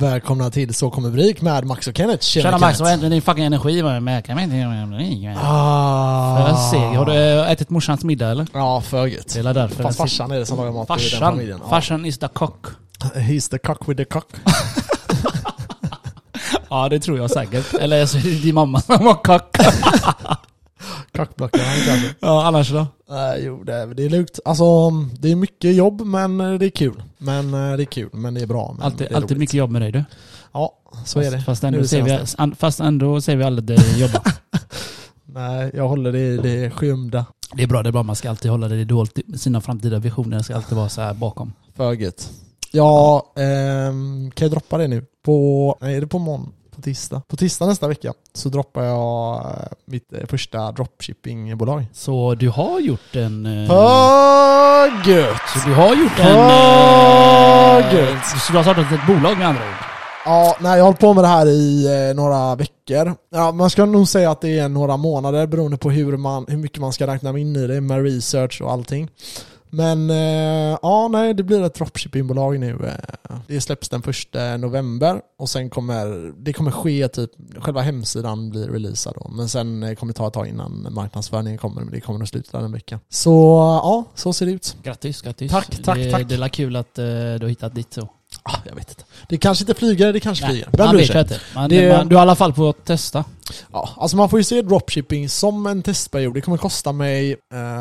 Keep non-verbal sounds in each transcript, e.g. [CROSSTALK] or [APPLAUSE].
Välkomna till Så kommer Brik med Max och Kenneth. Tjena Max, vad är din fucking energi? Jag kan inte... Ah. Har du ätit morsans middag eller? Ja, för gött. Det är därför. Fast farsan är det som lagar mat i den Farsan. familjen. Ja. Farsan is the cock. [LAUGHS] He's the cock with the cock. [LAUGHS] Ja det tror jag säkert. Eller så är det din mamma som var kock. [LAUGHS] Kockblocken kanske. [LAUGHS] Ja annars då? Nej, jo, det är, det är lugnt. Alltså, det är mycket jobb men eh, det är kul. Men eh, det är kul, men det är bra. Men Alltid, är alltid mycket jobb med dig du. Ja, så är det. Fast ändå, det ser vi, fast ändå ser vi aldrig dig jobba. [LAUGHS] Nej, jag håller det i det skymda. Det är bra, det är bra. Man ska alltid hålla det dolt. Sina framtida visioner ska alltid vara så här bakom. För gött. Ja, ehm, kan jag droppa det nu? På, nej, är det på måndag? På tisdag? På tisdag nästa vecka så droppar jag eh, mitt eh, första dropshippingbolag. Så du har gjort en... eh, För gött! Så du har gjort en... Eh, gött! Så du har startat ett bolag med andra ord? Ja, nej, jag har hållit på med det här i eh, några veckor. Ja, man ska nog säga att det är några månader beroende på hur, man, hur mycket man ska räkna in i det med research och allting. Men eh, ja, nej, det blir ett dropshippingbolag nu. Eh, det släpps den första november och sen kommer det kommer ske typ, själva hemsidan blir releasad då. Men sen eh, kommer det ta ett tag innan marknadsföringen kommer, men det kommer nog sluta den veckan. Så ja, så ser det ut. Grattis, grattis. Tack, tack, det, tack. Det är kul att eh, du har hittat ditt så. Ah, jag vet inte. Det kanske inte flyger, det kanske flyger. Vem man bryr sig? inte. Man, Det- man, du har i alla fall på att testa. Ja, alltså man får ju se dropshipping som en testperiod. Det kommer kosta mig, eh,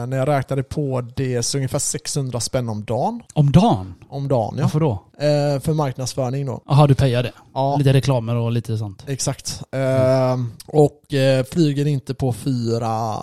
när jag räknade på det, så ungefär 600 spänn om dagen. Om dagen? Om dagen ja. Varför då? Eh, för marknadsföring då. Jaha, du payar det? Ja, Lite reklamer och lite sånt? exakt. Eh, och eh, flyger inte på fyra,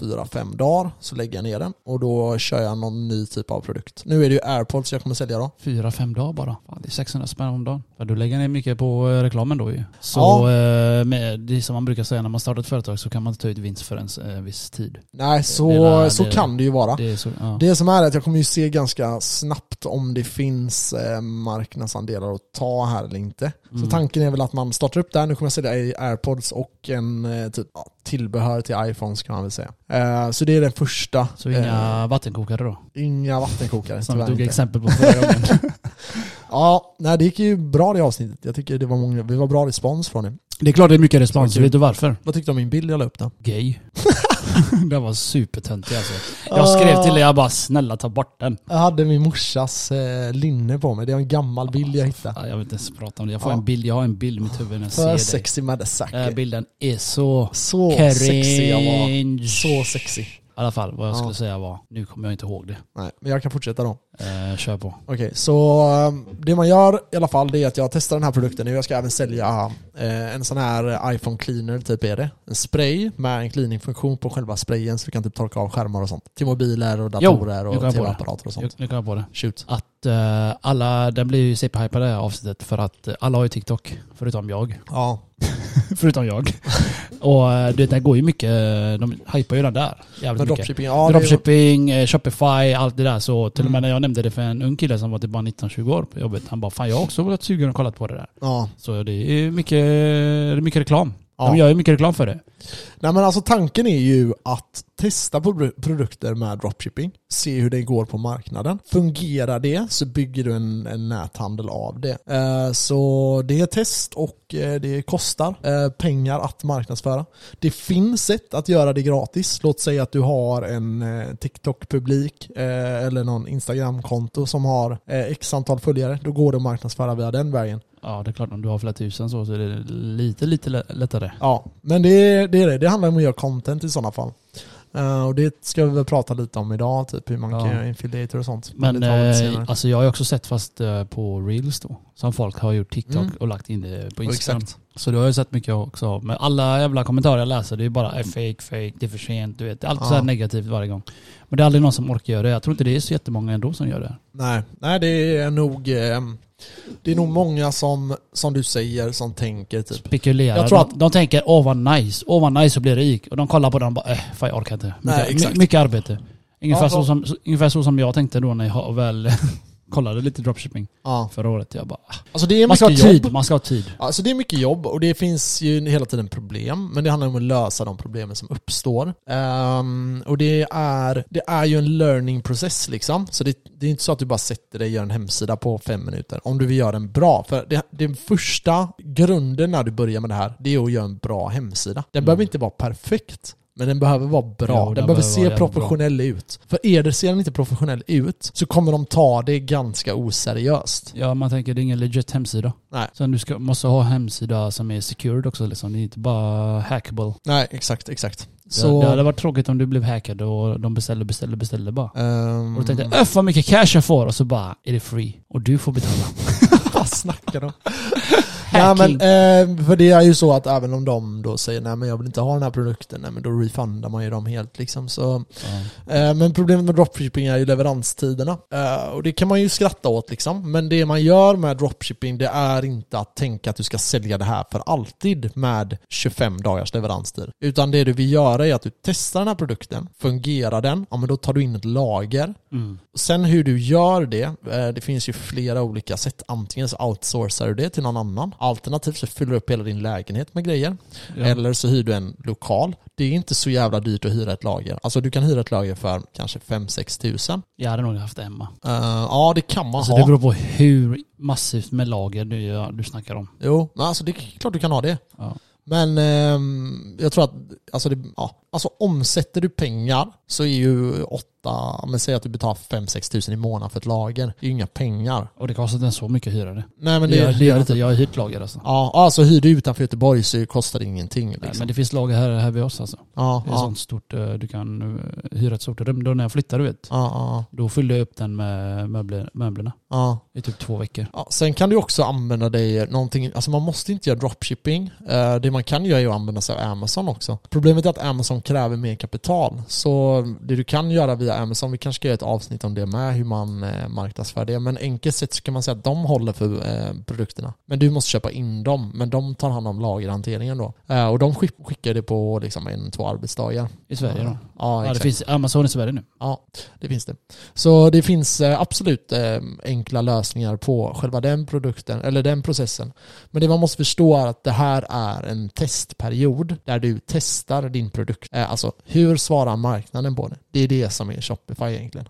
fyra, fem dagar så lägger jag ner den. Och då kör jag någon ny typ av produkt. Nu är det ju airpods jag kommer sälja då. Fyra, fem dagar bara. Fan, det är 600 spänn om dagen. Ja, du lägger ner mycket på eh, reklamen då ju. Så Ja. eh, med, det är som man brukar säga när man startar ett företag så kan man inte ta ut vinst för en eh, viss tid. Nej, så, Det är- så det kan det ju vara. Det så, ja. Det som är att jag kommer ju se ganska snabbt om det finns marknadsandelar att ta här eller inte. Så Mm. tanken är väl att man startar upp där, nu kommer jag sälja airpods och en typ ja, tillbehör till iPhones kan man väl säga. Eh, så det är den första. Så inga vattenkokare då? Eh, inga vattenkokare. Som du tog inte. exempel på förra gången. [LAUGHS] Ja, nej det gick ju bra det avsnittet. Jag tycker det var, många, det var bra respons från det. det är klart det är mycket respons. Vet du varför? Vad tyckte du om min bild jag la upp då? Gay. [LAUGHS] [LAUGHS] den var supertöntig alltså. Jag skrev till dig, jag bara snälla ta bort den. Jag hade min morsas eh, linne på mig. Det är en gammal bild jag hittade. Ja, Jag vill inte ens prata om det. Jag får Ja. en bild, jag har en bild i mitt huvud när jag ser För dig. sexy Den här motherfucker. bilden är så Så sexy jag var. cringe. Så sexy. I alla fall, vad jag Ja. skulle säga var, nu kommer jag inte ihåg det. Nej, men jag kan fortsätta då. Eh, kör på. Okej, så um, det man gör i alla fall det är att jag testar den här produkten nu. Jag ska även sälja eh, en sån här iPhone cleaner, typ är det. En spray med en cleaningfunktion på själva sprayen så du kan typ torka av skärmar och sånt. Till mobiler och datorer nu och tv-apparater och sånt. nu kom jag på det. Shoot. Att eh, alla, den blir ju CP-hypad det här avsnittet för att alla har ju TikTok. Förutom jag. Ja, [LAUGHS] förutom jag. och eh, du vet, det går ju mycket, de hypar ju den där. Jävligt mycket. dropshipping, ja, Dropshipping, eh, Shopify, allt det där. Så till och med Mm. när jag nämnde det för en ung kille som var typ bara 19-20 år på jobbet. Han bara fan jag har också varit sugen och kollat på det där. ja. Så det är mycket, det är mycket reklam. Ja. De gör ju mycket reklam för det. Nej men alltså tanken är ju att testa pro- produkter med dropshipping, se hur det går på marknaden. Fungerar det så bygger du en, en näthandel av det. Eh, så det är test och eh, det kostar eh, pengar att marknadsföra. Det finns sätt att göra det gratis. Låt säga att du har en TikTok-publik eller någon Instagram-konto som har x antal följare. Då går det att marknadsföra via den vägen. Ja det är klart om du har flera tusen så, så är det lite, lite lä- lättare. Ja, men det är det. Är det. det handlar om att göra content i sådana fall. Eh, och det ska vi väl prata lite om idag, typ hur man Ja. kan göra infiliator och sånt. Men lite eh, alltså jag har ju också sett fast eh, på reels då. Som folk har gjort TikTok Mm. och lagt in det på Instagram. exakt. Så du har ju sett mycket också. Men alla jävla kommentarer jag läser det är bara är fake, fake, det är för sent. Du vet. Alltid Ja. så här negativt varje gång. Men det är aldrig någon som orkar göra det. Jag tror inte det är så jättemånga ändå som gör det. Nej, nej, det är nog eh, det är nog många som, som du säger, som tänker typ Spekulerar. Jag tror de, de tänker åh vad nice, åh vad nice att bli rik. Och de kollar på den och bara äh, fan jag orkar inte. Mycket, Nej, exakt. my- mycket arbete. Ungefär, Ja, så så- som, ungefär så som jag tänkte då när jag väl [LAUGHS] kollade lite dropshipping Ja. förra året. Jag bara, ah, Alltså det är man ska ha mycket tid, jobb. man ska ha tid. Alltså det är mycket jobb och det finns ju hela tiden problem, men det handlar om att lösa de problemen som uppstår. Ehm, och det är, det är ju en learning process liksom, så det, det är inte så att du bara sätter dig och gör en hemsida på fem minuter, om du vill göra den bra. För det, det första grunden när du börjar med det här, det är att göra en bra hemsida. Den Mm. behöver inte vara perfekt, men den behöver vara bra. Jo, den, den behöver se professionell ut. För är det, ser den inte professionell ut så kommer de ta det ganska oseriöst. Ja, man tänker det är ingen legit hemsida. Nej. Så du ska, måste ha hemsida som är secured också liksom. Det är inte bara hackable. Nej, exakt, exakt. Så... Det hade varit tråkigt om du blev hackad och de beställde, beställde, beställde bara. Ehm, Och du tänkte öff vad mycket cash jag får och så bara är det free. Och du får betala. [LAUGHS] Vad snackar de? Nej men, eh, för det är ju så att även om de då säger nej men jag vill inte ha den här produkten, nej men då refundar man ju dem helt liksom. Så, Ja. eh, men problemet med dropshipping är ju leveranstiderna. Eh, och det kan man ju skratta åt liksom. Men det man gör med dropshipping det är inte att tänka att du ska sälja det här för alltid med 25 dagars leveranstid. Utan det du vill göra är att du testar den här produkten, fungerar den, ja men då tar du in ett lager Mm. Sen hur du gör det, eh, det finns ju flera olika sätt. Antingen så outsourcar du det till någon annan. Alternativt så fyller du upp hela din lägenhet med grejer. Ja. Eller så hyr du en lokal. Det är inte så jävla dyrt att hyra ett lager. Alltså du kan hyra ett lager för kanske 5-6 tusen. Jag hade nog haft det hemma. Eh, ja, det kan man Alltså ha. det beror på hur massivt med lager du, du snackar om. Jo, alltså det är klart du kan ha det. Ja. Men ehm, jag tror att, alltså, det, ja, alltså omsätter du pengar så är ju åtta, men säg att du betalar 5-6 tusen i månaden för ett lager. Det är ju inga pengar. Och det kostar inte ens så mycket att hyra det. Nej men det, det, gör, det gör inte, jag har hyrt lager alltså. Ja, alltså hyr du utanför Göteborg så kostar det ingenting. Liksom. Nej, men det finns lager här, här vid oss alltså. ja, Det är ja, sånt stort, eh, du kan eh, hyra ett stort rum. Då när jag flyttade du vet, ja, ja, då fyllde jag upp den med möbler, möblerna ja. i typ två veckor. Ja, sen kan du också använda dig någonting, alltså man måste inte göra dropshipping. Eh, Det man kan göra är att använda sig av Amazon också. Problemet är att Amazon kräver mer kapital. Så det du kan göra via Amazon, vi kanske ska göra ett avsnitt om det med, hur man eh, marknadsför det. Men enkelt sett så kan man säga att de håller för eh, produkterna. Men du måste köpa in dem, men de tar hand om lagerhanteringen då. Eh, Och de skick- skickar det på liksom en, två arbetsdagar. I Sverige då. Ja, Ja, det exakt. finns Amazon i Sverige nu. Ja, det finns det. Så det finns absolut enkla lösningar på själva den produkten, eller den processen. Men det man måste förstå är att det här är en testperiod där du testar din produkt. Alltså hur svarar marknaden på det? Det är det som är Shopify egentligen.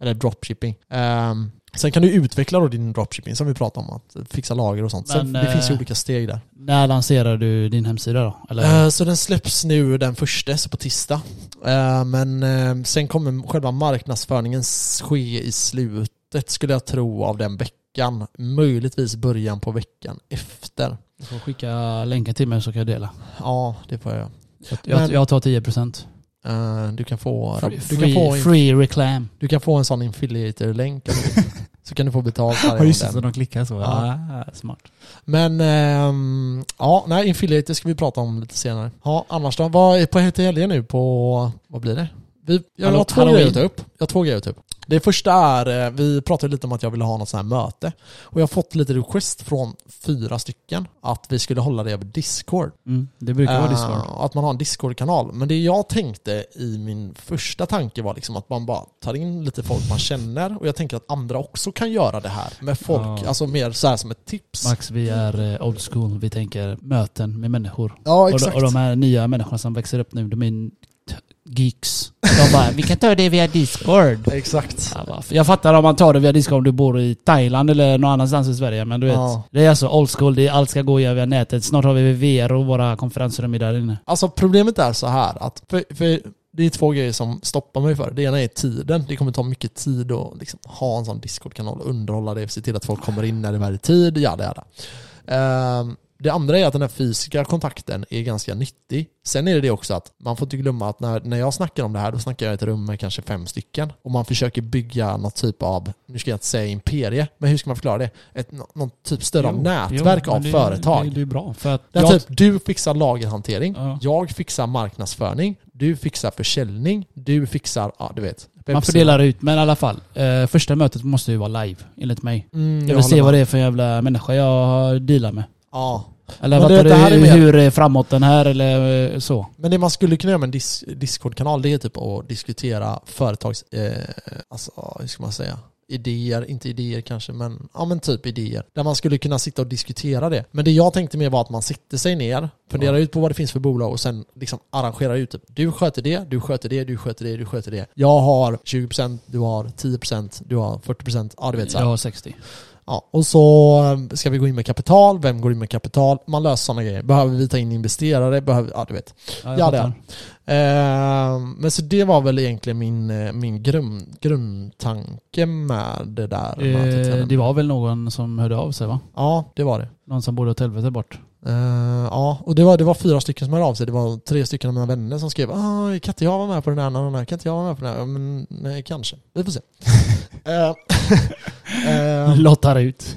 Eller dropshipping. Ehm, Sen kan du utveckla då din dropshipping som vi pratade om, att fixa lager och sånt. Sen, Men, det finns ju eh, olika steg där. När lanserar du din hemsida då? Eller? Eh, Så den släpps nu den första, så på tisdag. Eh, Men eh, sen kommer själva marknadsföringen ske i slutet, skulle jag tro, av den veckan. Möjligtvis början på veckan efter. Du får skicka länken till mig så kan jag dela. Ja, det får jag. Jag, jag, Men- jag tar 10%. Eh, Du kan få, Free, du kan få, en, free reclam. du kan få en sån affiliator-länk. [LAUGHS] så kan du få betalt varje [LAUGHS] Ja gång just det, så de klickar så. Ja. Ah, smart. Men ehm, ja, nej, infiliator ska vi prata om lite senare. Ja, annars då? Vad är på helgen nu på, vad blir det? Vi, jag har två grejer att ta upp. Jag har två grejer att ta upp. Det första är, eh, vi pratade lite om att jag ville ha något sånt här möte. Och jag har fått lite request från fyra stycken att vi skulle hålla det över Discord. Mm, det brukar vara Eh, Discord. att man har en Discord-kanal. Men det jag tänkte i min första tanke var liksom att man bara tar in lite folk man känner. Och jag tänker att andra också kan göra det här med folk. Ja. Alltså mer så här som ett tips. Max, vi är eh, old school. Vi tänker möten med människor. Ja, Och de, exakt. och de här nya människorna som växer upp nu, de är geeks. De bara, vi kan ta det via Discord. Exakt. Jag, bara, jag fattar om man tar det via Discord om du bor i Thailand eller någon annanstans i Sverige. Men du vet, Ja. det är alltså old school. Det är, allt ska gå via nätet. Snart har vi VR och våra konferensrum är där inne. Alltså problemet är så här att, för, för det är två grejer som stoppar mig för. Det ena är tiden. Det kommer ta mycket tid att liksom ha en sån Discord-kanal och underhålla det, se till att folk kommer in när det är tid, jada jada. Ehm, det andra är att den här fysiska kontakten är ganska nyttig. Sen är det det också att man får inte glömma att när, när jag snackar om det här, då snackar jag i ett rum med kanske fem stycken. Och man försöker bygga något typ av, nu ska jag inte säga imperie, men hur ska man förklara det? Ett, nå- någon typ större Jo, nätverk jo, av det, företag. Det, det är bra. För att jag, typ du fixar lagerhantering, Ja. jag fixar marknadsföring, du fixar försäljning, du fixar, ja du vet. man fördelar ut, men i alla fall. Eh, första mötet måste ju vara live, enligt mig. Mm, Jag vill håller se vad det är för jävla människa jag dealar med. Ja. Eller fattar det- det här du är mer- hur är framåt den här eller eh, så? Men det man skulle kunna göra med en dis- Discord-kanal, det är typ att diskutera företags, eh, alltså hur ska man säga? idéer, inte idéer kanske, men ja men typ idéer. Där man skulle kunna sitta och diskutera det. Men det jag tänkte mer var att man sitter sig ner, funderar ut på vad det finns för bolag och sen liksom arrangerar ut typ, du sköter det, du sköter det, du sköter det, du sköter det. Jag har 20%, du har 10%, du har 40%, ja du vet så här. Jag har 60. Ja, och så eh, ska vi gå in med kapital, vem går in med kapital? Man löser sådana grejer. Behöver vi ta in investerare? Behöver, ja du vet. Ja, Ja, det är. Eh, men så det var väl egentligen min, eh, min grund, grundtanke med det där. Eh, det var väl någon som hörde av sig va? Ja, det var det. Någon som bodde åt helvete bort. Eh, ja, och det var, det var fyra stycken som hörde av sig. Det var tre stycken av mina vänner som skrev ah, kan inte jag vara med på den här, den här, kan inte jag vara med på den här? Ja, Men nej, kanske. Vi får se. [LAUGHS] [LAUGHS] Eh, Lottar ut.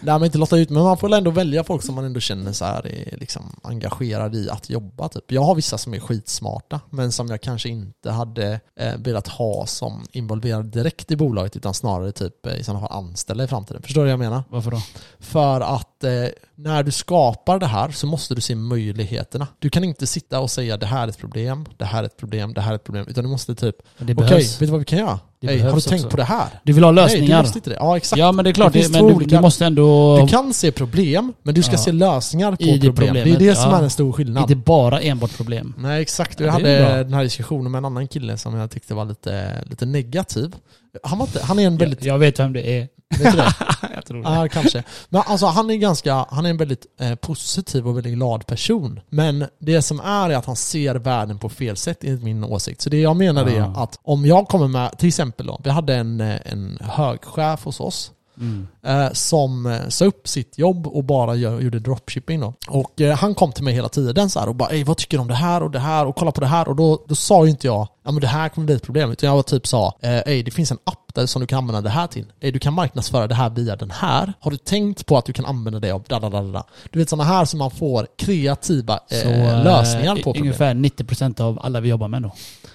Nej men inte lotta ut, men man får ändå välja folk som man ändå känner så här är liksom engagerad i att jobba typ. Jag har vissa som är skitsmarta, men som jag kanske inte hade eh, velat ha som involverade direkt i bolaget, utan snarare typ eh, i sådana fall anställda i framtiden. Förstår du vad jag menar? Varför då? För att eh, när du skapar det här så måste du se möjligheterna. Du kan inte sitta och säga det här är ett problem, det här är ett problem, det här är ett problem, utan du måste typ, okej, behövs. vet du vad vi kan göra? Det Hey, har du behövs tänkt också. på det här? Du vill ha Nej, lösningar. du måste inte det. Ja, exakt. ja men det är klart, Det men du, olika- du måste ändå... Du kan se problem, men du ska Ja. se lösningar på I problem. Det är det som ja. är en stor skillnad. Inte bara enbart problem. Nej exakt, Ja, jag hade den här diskussionen med en annan kille som jag tyckte var lite, lite negativ. Han, var inte, han är en väldigt... Jag, jag vet vem det är. Vet du det? [LAUGHS] jag tror det. Ja, kanske. Men alltså han är ganska, han är en väldigt eh, positiv och väldigt glad person. Men det som är är att han ser världen på fel sätt enligt min åsikt. Så det jag menar är att om jag kommer med, till exempel då, vi hade en, eh, en högchef hos oss Mm. eh, som eh, sa upp sitt jobb och bara gjorde dropshipping då. Och han kom till mig hela tiden så och bara Ey, vad tycker du om det här och det här och kolla på det här och då, då sa ju inte jag ja men det här kommer bli ett problem utan jag var typ sa Ey, det finns en app där som du kan använda det här till. Du kan marknadsföra det här via den här. Har du tänkt på att du kan använda det av da, da, da, da, da. Du vet sådana här som man får kreativa eh, Så, eh, lösningar på problem. Ungefär 90% av alla vi jobbar med då.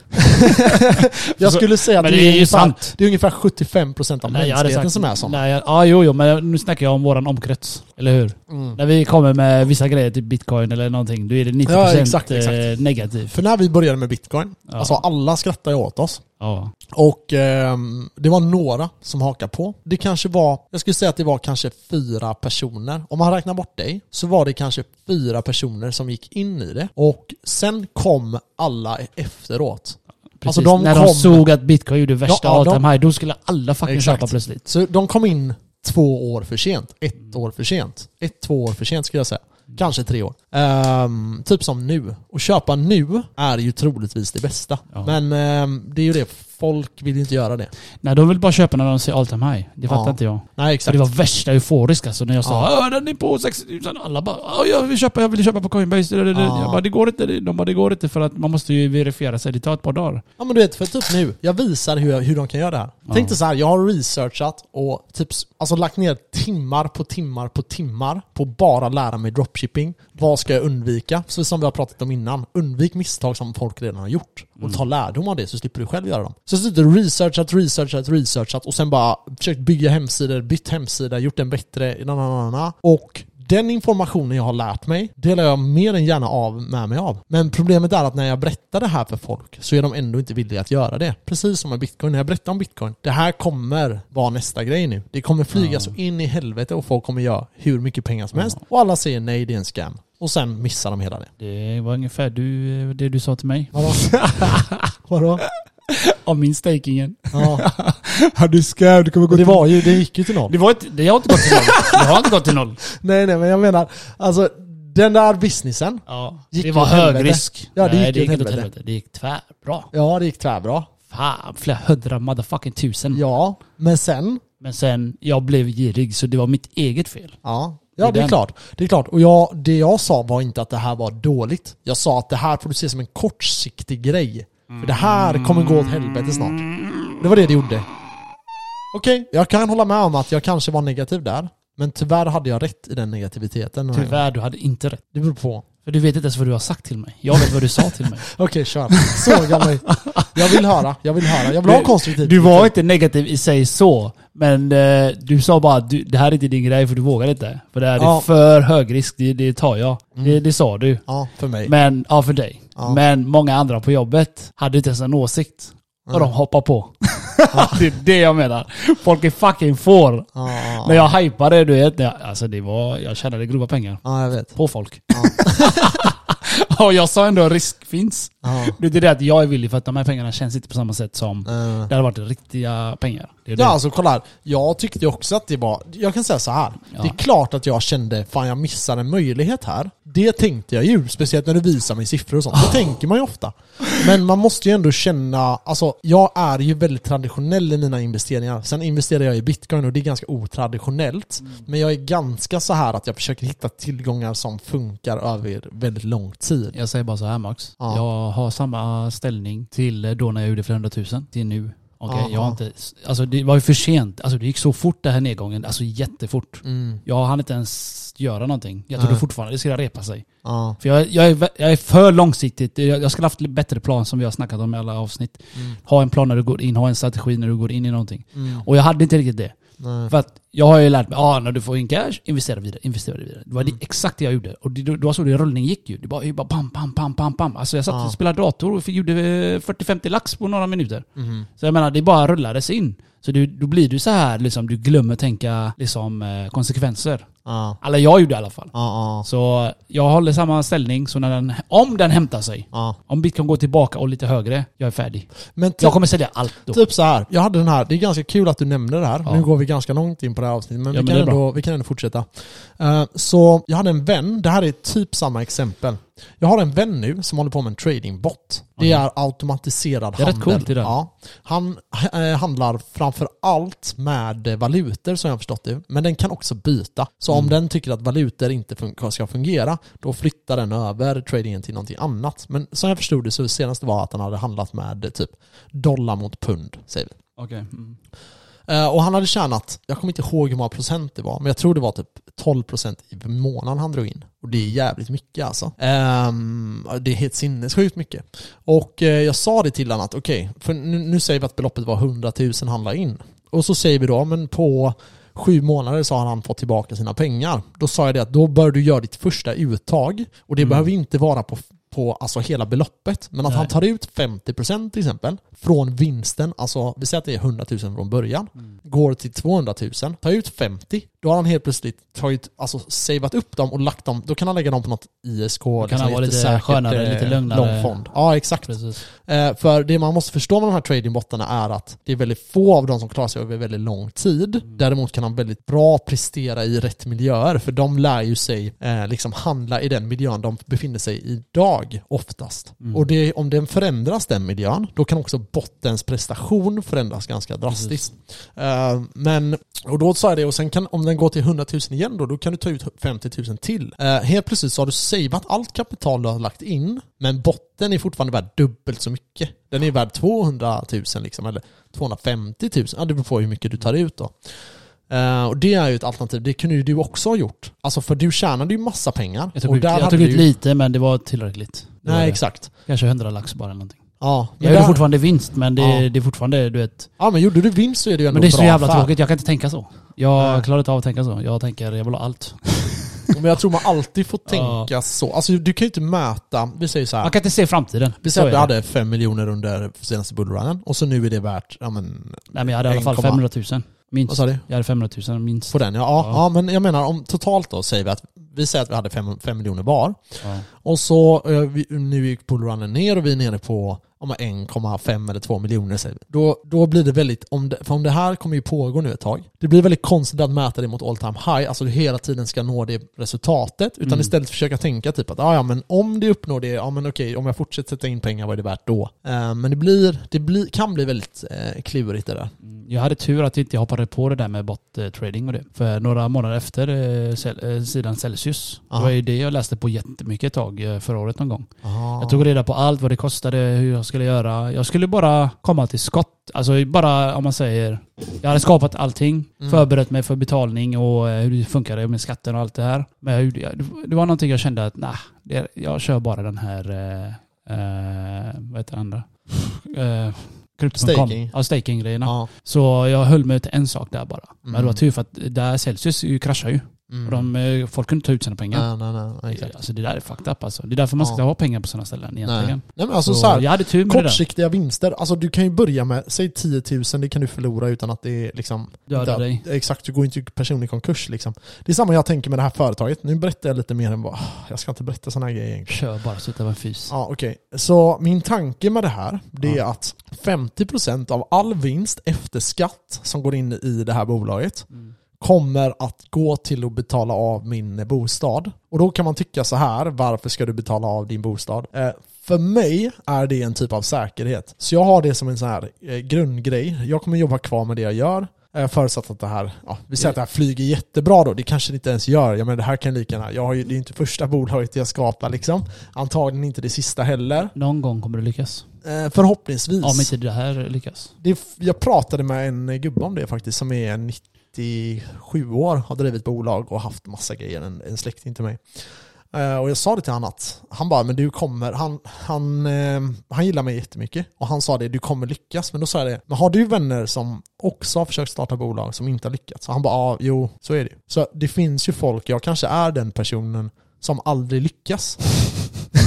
[LAUGHS] Jag skulle säga att det, det är ungefär, det är ungefär 75% av Nej, mänskligheten som är sådana. Nej, ja, jo, jo, men nu snackar jag om våran omkrets. Eller hur? Mm. När vi kommer med vissa grejer till bitcoin eller någonting, då är det 90% Ja, exakt, eh, exakt. negativt. För när vi började med bitcoin, Ja. alltså alla skrattade åt oss. Ja. Och ehm, det var några som hakade på. Det kanske var, jag skulle säga att det var kanske fyra personer. Om man räknar bort dig så var det kanske fyra personer som gick in i det. Och sen kom alla efteråt. Precis. Alltså, de När kom- de såg att bitcoin gjorde värsta Ja, all time high, då skulle alla fucking Exakt. köpa plötsligt. Så de kom in två år för sent. Ett år för sent. Ett, två år för sent skulle jag säga. Kanske tre år. Ehm, typ som nu. Och köpa nu är ju troligtvis det bästa. Ja. Men ehm, det är ju det, folk vill inte göra det. Nej, de vill bara köpa när de ser all time high. Det fattar Ja. inte jag. Nej exakt. det var värsta euforisk alltså när jag sa Ja. den är på 60 000. Alla bara "Ja, jag vill köpa, jag vill köpa på Coinbase. Ja. Jag bara det går inte. De bara det går inte för att man måste ju verifiera sig. Det tar ett par dagar. Ja men du vet, för typ nu, jag visar hur, hur de kan göra det här. Ja. Tänk dig så här, jag har researchat och typ, alltså lagt ner timmar på timmar på timmar på bara lära mig dropshipping. Vad ska jag undvika? Så som vi har pratat om innan, undvik misstag som folk redan har gjort. Och ta lärdom av det så slipper du själv göra dem. Så sitter du researchat, researchat, researchat och sen bara försökt bygga hemsidor, bytt hemsida, gjort den bättre, na, na, na, na. och den informationen jag har lärt mig delar jag mer än gärna av med mig av. Men problemet är att när jag berättar det här för folk så är de ändå inte villiga att göra det. Precis som med bitcoin. När jag berättar om bitcoin, det här kommer vara nästa grej nu. Det kommer flyga Ja. så in i helvete och folk kommer göra hur mycket pengar som helst. Och alla säger nej, det är en scam. Och sen missar de hela det. Det var ungefär du, det du sa till mig. Vadå? [LAUGHS] Vadå? [LAUGHS] Om min stakingen. Ja. [LAUGHS] Ja du ska, du kommer Och det var ju, det gick ju till noll. Det, var inte, det har inte gått till noll. Det har inte gått till noll. [LAUGHS] Nej nej men jag menar, alltså den där businessen, Ja. Gick det var hög risk. Ja, det Nej, gick det gick åt helvete. Det gick tvärbra. ja det gick tvärbra. Fan, flera hundra motherfucking tusen. Ja, men sen Men sen, jag blev girig så det var mitt eget fel. Ja, ja det är klart. Det är klart. Och jag, det jag sa var inte att det här var dåligt. Jag sa att det här får du se som en kortsiktig grej. För det här kommer gå åt helvete snart. Det var det det gjorde. Okej, jag kan hålla med om att jag kanske var negativ där. Men tyvärr hade jag rätt i den negativiteten. Tyvärr, du hade inte rätt. Det beror på. För du vet inte ens vad du har sagt till mig. Jag vet vad du sa till mig. [LAUGHS] Okej, kör. Såga mig. Jag vill höra. Jag vill höra. Jag vill ha konstruktivt. Du var inte negativ i sig så, men eh, du sa bara att det här är inte din grej för du vågar inte. För det här Ja. är för hög risk, det, det tar jag. Det, det sa du. Ja, för mig. Men, ja för dig. Ja. Men många andra på jobbet hade inte ens en åsikt. Och de hoppar på. [LAUGHS] det är det jag menar. Folk är fucking får. Ja, ja, När jag hypade, du vet. jag- Alltså det var, jag tjänade grova pengar. ja, jag vet. På folk. [LAUGHS] [LAUGHS] och jag sa ändå risk finns. Ja. Det är det att jag är villig för att de här pengarna känns inte på samma sätt som Eh. det hade varit riktiga pengar. Det det. Ja alltså kolla här. Jag tyckte också att det var, jag kan säga så här. Ja. Det är klart att jag kände, fan jag missar en möjlighet här. Det tänkte jag ju, speciellt när du visar mig siffror och sånt. Det [LAUGHS] tänker man ju ofta. Men man måste ju ändå känna, alltså jag är ju väldigt traditionell i mina investeringar. Sen investerar jag i bitcoin och det är ganska otraditionellt. Men jag är ganska så här att jag försöker hitta tillgångar som funkar över väldigt lång tid. Jag säger bara så här Max. Ja. Jag har samma ställning till då när jag gjorde för 100 000 till nu. Okej, Ja, jag har inte... Alltså det var ju för sent. Alltså det gick så fort den här nedgången. Alltså jättefort. Mm. Jag hann inte ens göra någonting. Jag trodde Nej. fortfarande det skulle repa sig. Ja. För jag, jag, är, jag är för långsiktigt. Jag, jag skulle haft lite bättre plan som vi har snackat om i alla avsnitt. Mm. Ha en plan när du går in, ha en strategi när du går in i någonting. Mm. Och jag hade inte riktigt det. Nej. För att jag har ju lärt mig, ah, när du får in cash, investera vidare, investera vidare. Det var Mm. det exakt det jag gjorde. Och det, det var så det rullning gick ju. Det var ju bara pam, pam, pam, pam, pam. Alltså jag satt Ja. och spelade dator och gjorde eh, 40-50 lax på några minuter. Mhm. Så jag menar, det bara rullades in. Så du, då blir du så här liksom, du glömmer tänka liksom, eh, konsekvenser. Ja. Eller jag gjorde i alla fall. Ja, Så jag håller samma ställning, så när den, om den hämtar sig, om bitcoin går tillbaka och lite högre, jag är färdig. Men typ, Jag kommer sälja allt då. typ så här. jag hade den här, det är ganska kul att du nämnde det här. Nu går vi ganska långt in på det här avsnittet, men, vi, men kan ändå, vi kan ändå fortsätta. Eh, så jag hade en vän, det här är typ samma exempel. Jag har en vän nu som håller på med en tradingbot. Det Okej. är automatiserad Det är rätt handel. coolt det där. Ja. Han eh, handlar framför allt med valutor som jag har förstått det. Men den kan också byta. Så om Mm. den tycker att valutor inte fun- ska fungera, då flyttar den över tradingen till någonting annat. Men som jag förstod det så senast var att han hade handlat med eh, typ dollar mot pund, säger vi. Okej. Mm. Eh, och han hade tjänat, jag kommer inte ihåg hur många procent det var, men jag tror det var typ 12% i månaden han drog in. Och det är jävligt mycket alltså. Ehm, det är helt sinnessjukt mycket. Och eh, jag sa det till honom att okej, för nu, nu säger vi att beloppet var 100 000 handla in. Och så säger vi då, men på sju månader så har han fått tillbaka sina pengar. Då sa jag det att då bör du göra ditt första uttag. Och det Mm. behöver inte vara på på alltså hela beloppet. Men att Nej. han tar ut 50% till exempel från vinsten, alltså vi säger att det är 100 000 från början, Mm. går till 200 000, tar ut 50, då har han helt plötsligt tagit, alltså savat upp dem och lagt dem, då kan han lägga dem på något ISK, kan liksom han vara lite jättesäkert, skönare, eh, lite lugnare. lång fond. Ja, exakt. Eh, för det man måste förstå med de här tradingbottarna är att det är väldigt få av dem som klarar sig över väldigt lång tid. Mm. Däremot kan de väldigt bra prestera i rätt miljöer, för de lär ju sig eh, liksom handla i den miljön de befinner sig i idag, oftast. Mm. Och det, om den förändras, den miljön, då kan också bottens prestation förändras ganska drastiskt. Eh, men, och då sa jag det, och sen kan, om den går till 100 000 igen då, då kan du ta ut 50 000 till. Eh, helt plötsligt så har du savat allt kapital du har lagt in, men botten är fortfarande värd dubbelt så mycket. Den är värd 200 000 liksom, eller 250 000, ja det beror på hur mycket du tar ut då. Eh, och det är ju ett alternativ, det kunde ju du också ha gjort. Alltså för du tjänade ju massa pengar. Jag tog och ut, jag tog du ut lite men det var tillräckligt. Det var Nej det. exakt. Kanske 100 lax bara eller någonting. Ja, Jag gjorde där, fortfarande vinst men det, Ja. det är fortfarande, du vet. ja men gjorde du vinst så är det ju ändå Men det är så jävla affär. tråkigt, jag kan inte tänka så. Jag Nej. klarar inte av att tänka så. Jag tänker, jag vill ha allt. [LAUGHS] Men jag tror man alltid får Ja. tänka så. Alltså du kan ju inte mäta, vi säger så här. Man kan inte se framtiden. Vi säger att det. hade 5 miljoner under senaste bullrunnen och så nu är det värt, ja men, Nej men jag hade i alla fall 1,- 500 000. Vad Minst. sa du? Jag hade 500 000 minst. På den ja. ja. Ja. Ja men jag menar om totalt då säger vi att, vi säger att vi hade 5 miljoner var. Ja. Och så, eh, nu gick bullrunnen ner och vi är nere på om 1,5 eller 2 miljoner säger vi. Då, då blir det väldigt, om det, för om det här kommer ju pågå nu ett tag, det blir väldigt konstigt att mäta det mot all time high, alltså du hela tiden ska nå det resultatet, utan Mm. istället försöka tänka typ att ah, ja men om det uppnår det, ja men okej, om jag fortsätter sätta in pengar, vad är det värt då? Eh, men det blir, det blir, kan bli väldigt eh, klurigt det där. Jag hade tur att jag inte hoppade på det där med bot-trading och det. För några månader efter eh, eh, sidan Celsius, det Aha. var ju det jag läste på jättemycket ett tag eh, förra året någon gång. Aha. Jag tog reda på allt, vad det kostade, hur jag skulle göra. Jag skulle bara komma till skott. Alltså bara om man säger, jag hade skapat allting, Mm. förberett mig för betalning och eh, hur det funkade med skatten och allt det här. Men jag, det var någonting jag kände att nej, det, jag kör bara den här, eh, eh, vad heter det andra? [LAUGHS] Crypto.com. Staking. Ja, staking-grejerna. Ja. Så jag höll mig till en sak där bara. Men Mm. det var tur för att där Celsius ju kraschar ju. Mm. Och de, eh, folk kunde ta ut sina pengar. Nej, nej, nej. Exakt. Alltså det där är fucked up alltså. Det är därför man ska Ja. ha pengar på sådana ställen egentligen. nej men alltså Så så här, jag hade tur med det där. kortsiktiga vinster. Alltså du kan ju börja med, säg 10 000, det kan du förlora utan att det är liksom... Döda dig. Exakt, du går inte i personlig konkurs liksom. Det är samma jag tänker med det här företaget. Nu berättar jag lite mer än vad... Jag ska inte berätta sådana här grejer egentligen. Kör bara så att det var en fys. Ja, okej. Så min tanke med det här, det är Ja. att 50% av all vinst efter skatt som går in i det här bolaget Mm. Kommer att gå till att betala av min bostad. Och då kan man tycka så här, varför ska du betala av din bostad? Eh, för mig är det en typ av säkerhet. Så jag har det som en sån här eh, grundgrej. Jag kommer jobba kvar med det jag gör. Eh, förutsatt att det här, ja, vi säger att det här flyger jättebra då, det kanske det inte ens gör. Jag menar det här kan lika gärna, jag har ju, det är inte första bolaget jag skapar liksom. Antagligen inte det sista heller. Någon gång kommer det lyckas. Eh, förhoppningsvis. Om inte det här lyckas. Det, jag pratade med en gubbe om det faktiskt, som är 97 år, har drivit bolag och haft massa grejer, en, en släkting till mig. Eh, och jag sa det till honom att, han bara, men du kommer, han, han, eh, han gillar mig jättemycket. Och han sa det, du kommer lyckas. Men då sa jag det, men har du vänner som också har försökt starta bolag som inte har lyckats? Så han bara, ja, jo, så är det ju. Så det finns ju folk, jag kanske är den personen som aldrig lyckas.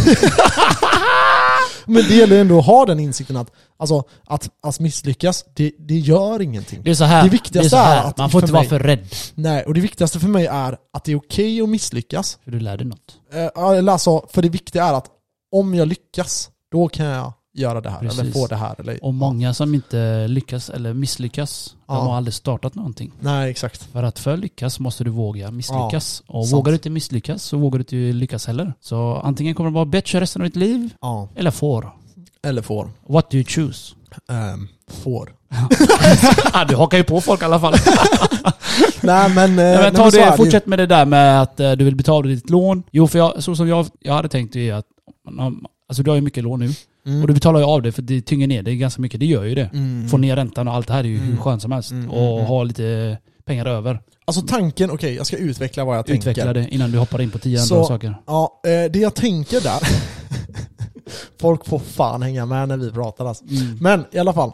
[LAUGHS] Men det gäller ändå att ha den insikten att, alltså, att, att misslyckas, det, det gör ingenting. Det är så här. Det viktigaste det är, är att Man får inte vara för rädd. Nej, och det viktigaste för mig är att det är okej att misslyckas. För du lär dig något. Eh, alltså, för det viktiga är att om jag lyckas, då kan jag göra det här, eller Precis. få det här. Eller, Och många som inte lyckas eller misslyckas, Ja. de har aldrig startat någonting. Nej, exakt. För att för att lyckas måste du våga misslyckas. och sant. vågar du inte misslyckas så vågar du inte lyckas heller. Så antingen kommer det vara bättre resten av ditt liv, Ja, eller får. eller får. What do you choose? Ehm, får. ah, [LAUGHS] du hakar ju på folk i alla fall. [LAUGHS] nej men... eh, Nej, nej, men ta är det, fortsätt med det där med att eh, du vill betala ditt lån. Jo, för jag, så som jag, jag hade tänkt är att Alltså du har ju mycket lån nu. Mm. Och du betalar ju av det för det tynger ner det ganska mycket. Det gör ju det. Mm. Få ner räntan och allt det här är ju hur Mm. skönt som helst. Mm, och mm, ha lite pengar över. Alltså tanken, okej jag ska utveckla vad jag Utveckla tänker. det innan du hoppar in på tio Så- andra saker. Ja, eh, det jag tänker där. [LAUGHS] Folk får fan hänga med när vi pratar alltså. Mm. Men i alla fall.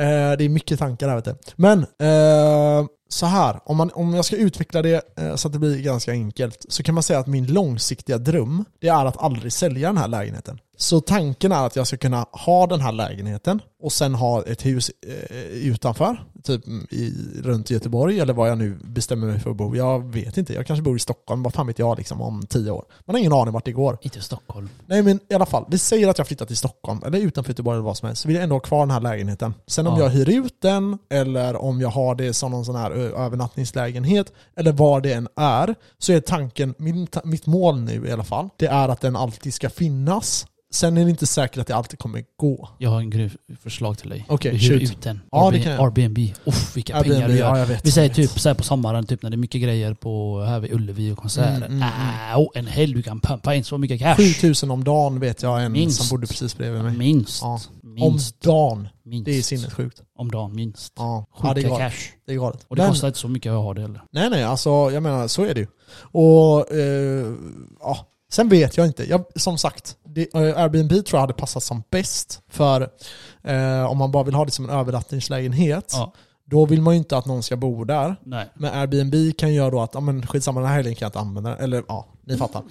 Eh, det är mycket tankar här vet du. Men eh, så här, om, man, om jag ska utveckla det så att det blir ganska enkelt så kan man säga att min långsiktiga dröm det är att aldrig sälja den här lägenheten. Så tanken är att jag ska kunna ha den här lägenheten och sen ha ett hus eh, utanför, typ i, runt Göteborg eller var jag nu bestämmer mig för att bo. Jag vet inte, jag kanske bor i Stockholm, vad fan vet jag liksom om tio år. Man har ingen aning vart det går. Inte Stockholm. Nej men i alla fall, vi säger att jag flyttar till Stockholm, eller utanför Göteborg eller vad som helst, så vill jag ändå ha kvar den här lägenheten. Sen om Ja. jag hyr ut den, eller om jag har det som någon sån här övernattningslägenhet, eller vad det än är, så är tanken, min, mitt mål nu i alla fall, det är att den alltid ska finnas. Sen är det inte säkert att det alltid kommer gå. Jag har en grej förslag till dig. Okej, du hyr ut den. Ja, det Airbnb- kan jag. Airbnb. Uff, vilka Airbnb, pengar du gör. ja, vet, Vi säger typ så på sommaren, typ när det är mycket grejer på här vid Ullevi och konserter. Mm, mm, Ah, oh, en helg du kan pumpa in så mycket cash. 7000 om dagen vet jag en Minst. som bodde precis bredvid mig. Minst. Ja. Om Minst. dagen. minst. Det är sinnessjukt. Om dagen, minst. Ja, Sjuka det cash. Det är galet. Och det Men- kostar inte så mycket att ha det heller. Nej nej, alltså jag menar så är det ju. Och eh, ja, sen vet jag inte. Jag, som sagt, det, eh, Airbnb tror jag hade passat som bäst. För eh, om man bara vill ha det som en övernattningslägenhet, Ja. då vill man ju inte att någon ska bo där. Nej. Men Airbnb kan göra då att, ja men skitsamma den här helgen kan jag inte använda. Eller ja, ni fattar.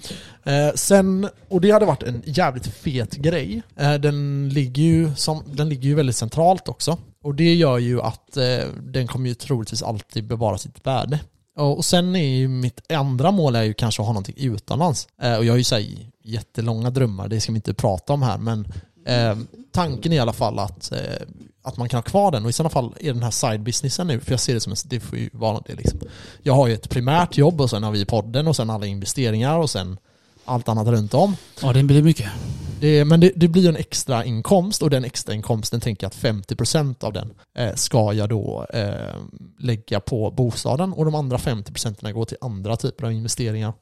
Eh, sen, och det hade varit en jävligt fet grej. Eh, den, ligger ju som, den ligger ju väldigt centralt också. Och det gör ju att eh, den kommer ju troligtvis alltid bevara sitt värde. Och sen är ju mitt andra mål är ju kanske att ha någonting utomlands. Eh, och jag har ju så här jättelånga drömmar, det ska vi inte prata om här, men eh, tanken är i alla fall att, eh, att man kan ha kvar den och i sådana fall är den här side businessen nu, för jag ser det som en, det får ju vara det liksom. Jag har ju ett primärt jobb och sen har vi podden och sen alla investeringar och sen allt annat runt om. Ja, det blir mycket. Det, men det, det blir ju en extra inkomst och den extra inkomsten tänker jag att 50% av den eh, ska jag då eh, lägga på bostaden och de andra 50% går till andra typer av investeringar.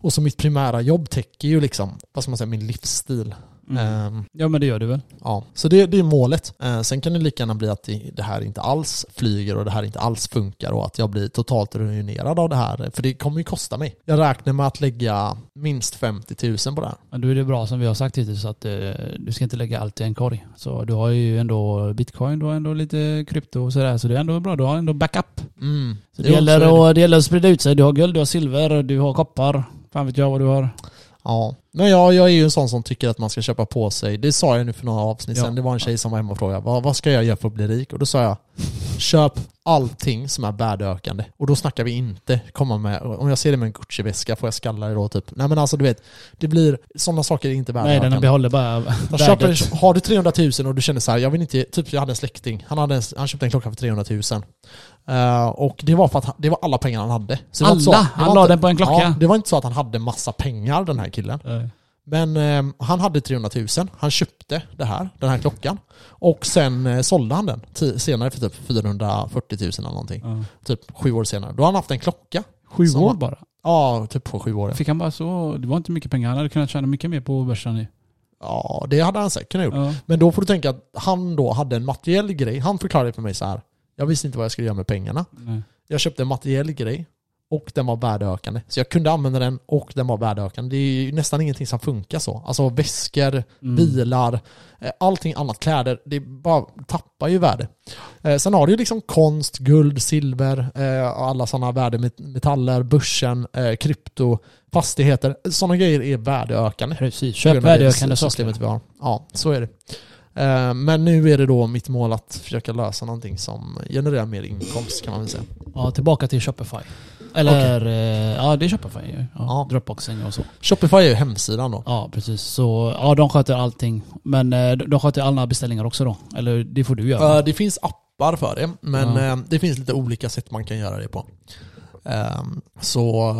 Och så mitt primära jobb täcker ju liksom, vad ska man säga, min livsstil. Mm. Ehm, Ja men det gör du väl? Ja, så det, det är målet. Eh, sen kan det lika gärna bli att det, det här inte alls flyger och det här inte alls funkar och att jag blir totalt ruinerad av det här. För det kommer ju kosta mig. Jag räknar med att lägga minst 50 000 på det här. Men då är det bra som vi har sagt hittills att eh, du ska inte lägga allt i en korg. Så du har ju ändå bitcoin, du har ändå lite krypto och sådär. Så det är ändå bra. Du har ändå backup. Mm. Så det, Jo, gäller det. att, det gäller att sprida ut sig. Du har guld, du har silver, du har koppar. Fan vet jag vad du har. Ja, men jag, jag är ju en sån som tycker att man ska köpa på sig. Det sa jag nu för några avsnitt Ja. sedan. Det var en tjej som var hemma och frågade vad, vad ska jag göra för att bli rik? Och då sa jag köp allting som är värdeökande. Och då snackar vi inte komma med, om jag ser det med en Gucci-väska får jag skalla det då typ. Nej men alltså du vet, det blir, sådana saker är inte Nej värdeökande. den behåller bara värdet. köper, har du 300 000 och du känner så här, jag vill inte, typ jag hade en släkting, han, hade en, han köpte en klocka för 300 000. Eh, och det var för att han, det var alla pengar han hade. Alla? så, Han la den på en klocka? Ja, det var inte så att han hade massa pengar den här killen. Nej. Men eh, han hade 300 000, han köpte det här, den här klockan. Och sen eh, sålde han den senare för typ 440 000 eller någonting. Ja. Typ sju år senare. Då har han haft en klocka. Sju år bara. Ja, typ på sju år. Fick han bara så, det var inte mycket pengar. Han hade kunnat tjäna mycket mer på börsen nu. Ja, det hade han säkert kunnat gjort. Ja. Men då får du tänka att han då hade en materiell grej. Han förklarade för mig så här. Jag visste inte vad jag skulle göra med pengarna. Nej. Jag köpte en materiell grej och den var värdeökande. Så jag kunde använda den och den var värdeökande. Det är ju nästan ingenting som funkar så. Alltså väskor, Mm. bilar, eh, allting annat, kläder, det bara tappar ju värde. Eh, Sen har du ju liksom konst, guld, silver, eh, och alla sådana värdemetaller, börsen, krypto, fastigheter. Sådana grejer är värdeökande. Precis. Köp värdeökande systemet saker. vi har. Ja, så är det. Eh, Men nu är det då mitt mål att försöka lösa någonting som genererar mer inkomst kan man väl säga. Ja, tillbaka till Shopify. Eller, eh, ja det är Shopify ju. Ja, Ja. Dropboxing och så. Shopify är ju hemsidan då. Ja, precis. Så ja, de sköter allting. Men eh, de sköter alla beställningar också då? Eller det får du göra? Det finns appar för det, men Ja. det finns lite olika sätt man kan göra det på. Så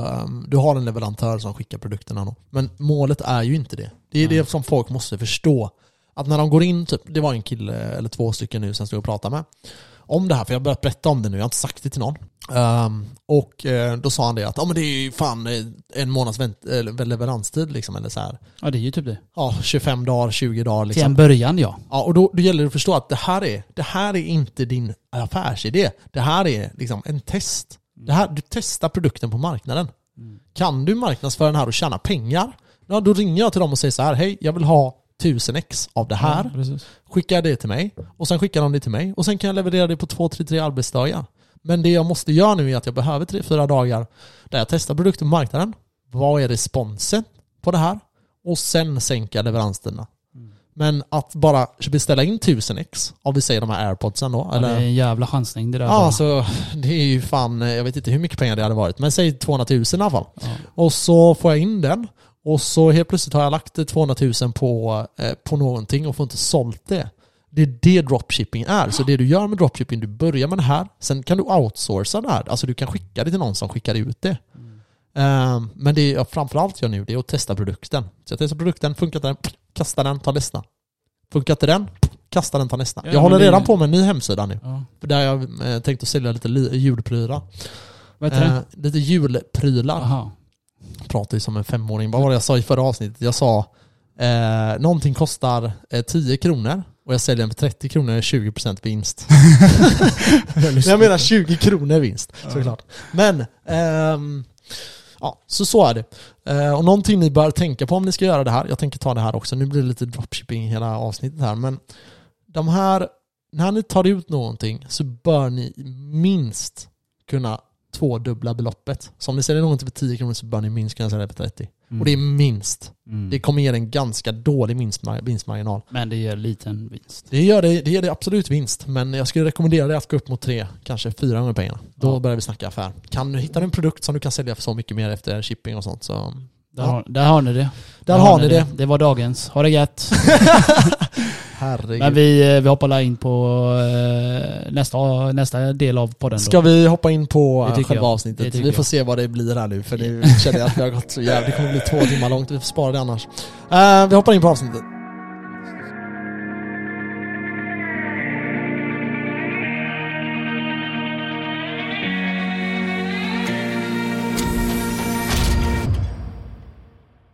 du har en leverantör som skickar produkterna då. Men målet är ju inte det. Det är Nej. det som folk måste förstå. Att när de går in, typ, det var en kille eller två stycken nu som jag stod och pratade med. Om det här, för jag har börjat berätta om det nu, jag har inte sagt det till någon. Ehm, och eh, då sa han det att ja, men det är ju fan eh, en månads vänt, eller leveranstid liksom, eller så här. Ja, det är ju typ det. Ja, 25 dagar, 20 dagar Till liksom. en början ja. Ja, och då, då gäller det att förstå att det här är, det här är inte din affärsidé. Det här är liksom en test. Det här, du testar produkten på marknaden. Mm. Kan du marknadsföra den här och tjäna pengar? Ja, då ringer jag till dem och säger så här, hej, jag vill ha 1000 ex av det här. Ja. Skickar det till mig. Och sen skickar de det till mig. Och sen kan jag leverera det på 2-3 arbetsdagar. Men det jag måste göra nu är att jag behöver 3-4 dagar där jag testar produkten på marknaden. Vad är responsen på det här? Och sen sänka leveranstiderna. Mm. Men att bara beställa in 1000 ex, om vi säger de här airpodsen då. Ja, det är eller, en jävla chansning det där. ja, bara. alltså det är ju fan, jag vet inte hur mycket pengar det hade varit, men säg 200 000 i alla fall. Ja. Och så får jag in den. Och så helt plötsligt har jag lagt 200 000 på, eh, på någonting och får inte sålt det. Det är det dropshipping är. Så det du gör med dropshipping, du börjar med det här. Sen kan du outsourca det här. Alltså du kan skicka det till någon som skickar ut det. Eh, men det jag framförallt gör nu, det är att testa produkten. Så jag testar produkten, funkar den, kastar den, tar nästa. Funkar inte den, kastar den, tar nästa. Ja, jag håller det- redan på med en ny hemsida nu. Ja. Där jag eh, tänkt att sälja lite li- julprylar. Vad heter det? Eh, lite julprylar Jaha. Pratar ju som en femåring. Vad var det jag sa i förra avsnittet? Jag sa eh, någonting kostar eh, 10 kronor och jag säljer den för 30 kronor är 20% vinst. Men [LAUGHS] jag menar 20 kronor vinst, såklart. Men, ehm, ja, så så är det. Eh, och någonting ni bör tänka på om ni ska göra det här, jag tänker ta det här också, nu blir det lite dropshipping hela avsnittet här, men de här, när ni tar ut någonting så bör ni minst kunna tvådubbla beloppet. Så om ni säljer någonting för 10 kronor så bör ni minst kunna sälja det för 30. Mm. Och det är minst. Mm. Det kommer ge en ganska dålig vinstmar- vinstmarginal. Men det ger liten vinst. Det gör det, det ger det absolut vinst, men jag skulle rekommendera dig att gå upp mot tre, kanske fyra gånger pengarna. Då Ja. börjar vi snacka affär. Kan du hitta en produkt som du kan sälja för så mycket mer efter shipping och sånt så... Där, Ja. har, där har ni det. Där har ni det. Det var dagens. Ha det gött. [LAUGHS] Herregud. Men vi, eh, vi hoppar in på eh, nästa, nästa del av podden då. Ska vi hoppa in på eh, själva jag. Avsnittet? Vi får jag. se vad det blir här nu, för nu [LAUGHS] känner jag att vi har gått så jävla... Det kommer bli två timmar långt, vi får spara det annars. Vi hoppar in på avsnittet.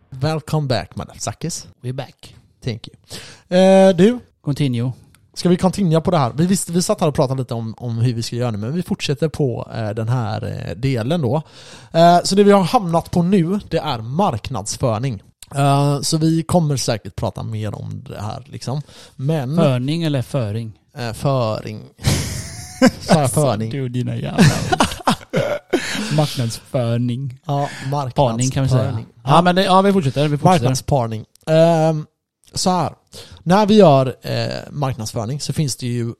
Welcome back motherfuckers. We're back. Thank you. Eh, du, Continue. ska vi continua på det här? Vi, visste, vi satt här och pratade lite om, om hur vi ska göra nu, men vi fortsätter på eh, den här eh, delen då. Eh, så det vi har hamnat på nu, det är marknadsföring. Eh, så vi kommer säkert prata mer om det här liksom. Men... Förning eller föring? Eh, föring. [LAUGHS] Sa jag föring? Du dina jävla [LAUGHS] Marknadsföring. Ja, Parning kan vi säga. marknadsföring. Ja men det, ja, vi fortsätter. Vi fortsätter. Marknadsparning. Ehm, så här. När vi gör eh, marknadsföring så finns det ju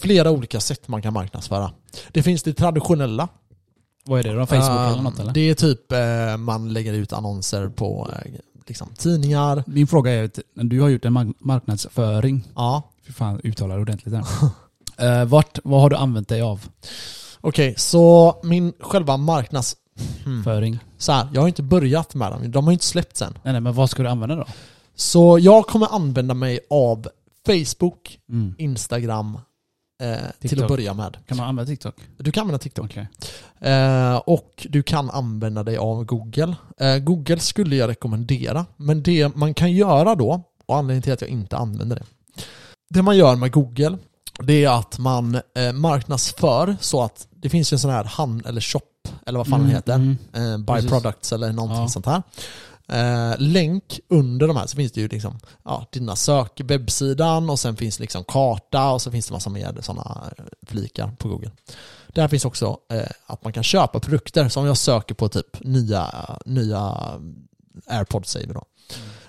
flera olika sätt man kan marknadsföra. Det finns det traditionella. Vad är det då? Facebook eller något eller? Det är typ eh, man lägger ut annonser på eh, liksom, tidningar. Min fråga är, du har gjort en mark- marknadsföring. Ja. Fy fan, uttala det ordentligt där. uh, [LAUGHS] vart, vad har du använt dig av? Okej, så min själva marknads... Hmm. Föring? Så här, jag har inte börjat med dem. De har inte släppt sen. Nej, nej, men vad ska du använda då? Så jag kommer använda mig av Facebook, Mm. Instagram eh, till att börja med. Kan man använda TikTok? Du kan använda TikTok. Okej. Eh, och du kan använda dig av Google. Eh, Google skulle jag rekommendera, men det man kan göra då, och anledningen till att jag inte använder det. Det man gör med Google, det är att man eh, marknadsför så att det finns ju en sån här hand eller shop, eller vad fan den heter. Mm. Eh, buy Precis. products eller någonting Ja. sånt här. Eh, länk under de här så finns det ju liksom ja, dina sök, webbsidan och sen finns liksom karta och så finns det massa mer sådana flikar på Google. Där finns också eh, att man kan köpa produkter som jag söker på typ nya, nya airpods säger vi då.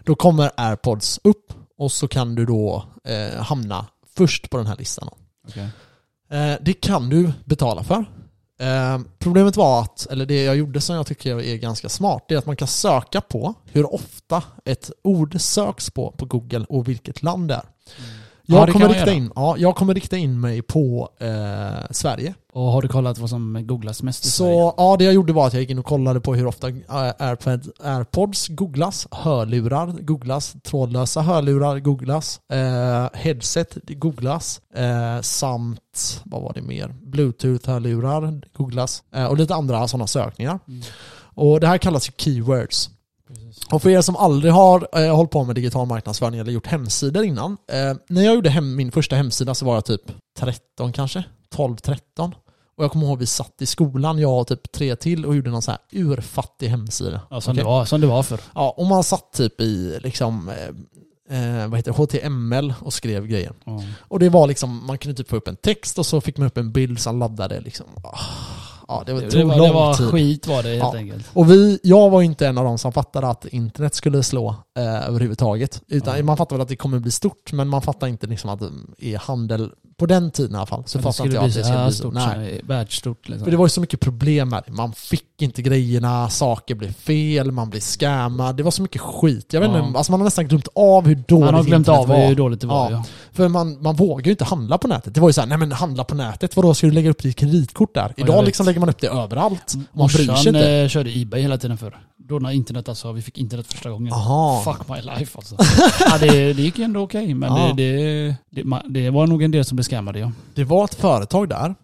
Då kommer airpods upp och så kan du då eh, hamna först på den här listan. Okej. Eh, det kan du betala för. Eh, problemet var att, eller det jag gjorde som jag tycker är ganska smart, det är att man kan söka på hur ofta ett ord söks på på Google och vilket land det är. Mm. Jag, kommer rikta in, ja, jag kommer rikta in mig på eh, Sverige. Och har du kollat vad som googlas mest i Så Sverige? ja, det jag gjorde var att jag gick in och kollade på hur ofta eh, airpods, airpods googlas, hörlurar googlas, trådlösa hörlurar googlas, eh, headset googlas, eh, samt, vad var det mer? Bluetooth-hörlurar googlas eh, och lite andra sådana sökningar. Mm. Och det här kallas ju keywords. Och för er som aldrig har eh, hållit på med digital marknadsföring eller gjort hemsidor innan. Eh, när jag gjorde hem, min första hemsida så var jag typ 13 kanske, 12-13. Och jag kommer ihåg vi satt i skolan, jag och typ tre till och gjorde någon så här urfattig hemsida. Ja, som, Okej. det var, som det var för. Ja, och man satt typ i liksom, eh, eh, vad heter det, HTML och skrev grejer. Ja. Och det var liksom, man kunde typ få upp en text och så fick man upp en bild som laddade liksom. Ah, Ja, det, var, Det, det, var, lång det var tid. skit var det helt Ja. enkelt. Och vi, jag var inte en av de som fattade att internet skulle slå eh, överhuvudtaget. Utan Ja. man fattade väl att det kommer bli stort, men man fattar inte liksom att det är handel på den tiden i alla fall. Så Men skulle inte jag att det skulle bli så. stort, Nej. världsstort liksom. För det var ju så mycket problem med det. Man fick inte grejerna, saker blev fel, man blev scammad. Det var så mycket skit. Jag vet Ja. inte, alltså man har nästan glömt av hur dåligt Man har glömt av var. hur dåligt det var. Ja. Ja. För man, man vågar ju inte handla på nätet. Det var ju såhär, nej men handla på nätet, vadå ska du lägga upp ditt kreditkort där? Idag liksom lägger man upp det överallt. Man bryr sig Morsan inte. eh, körde Ebay hela tiden förr. Då när internet alltså, vi fick internet första gången. Aha. Fuck my life alltså. [LAUGHS] ja, det, det gick ändå okej, men Ja. det, det, det, var nog en del som blev scammade ja. Det var ett företag där,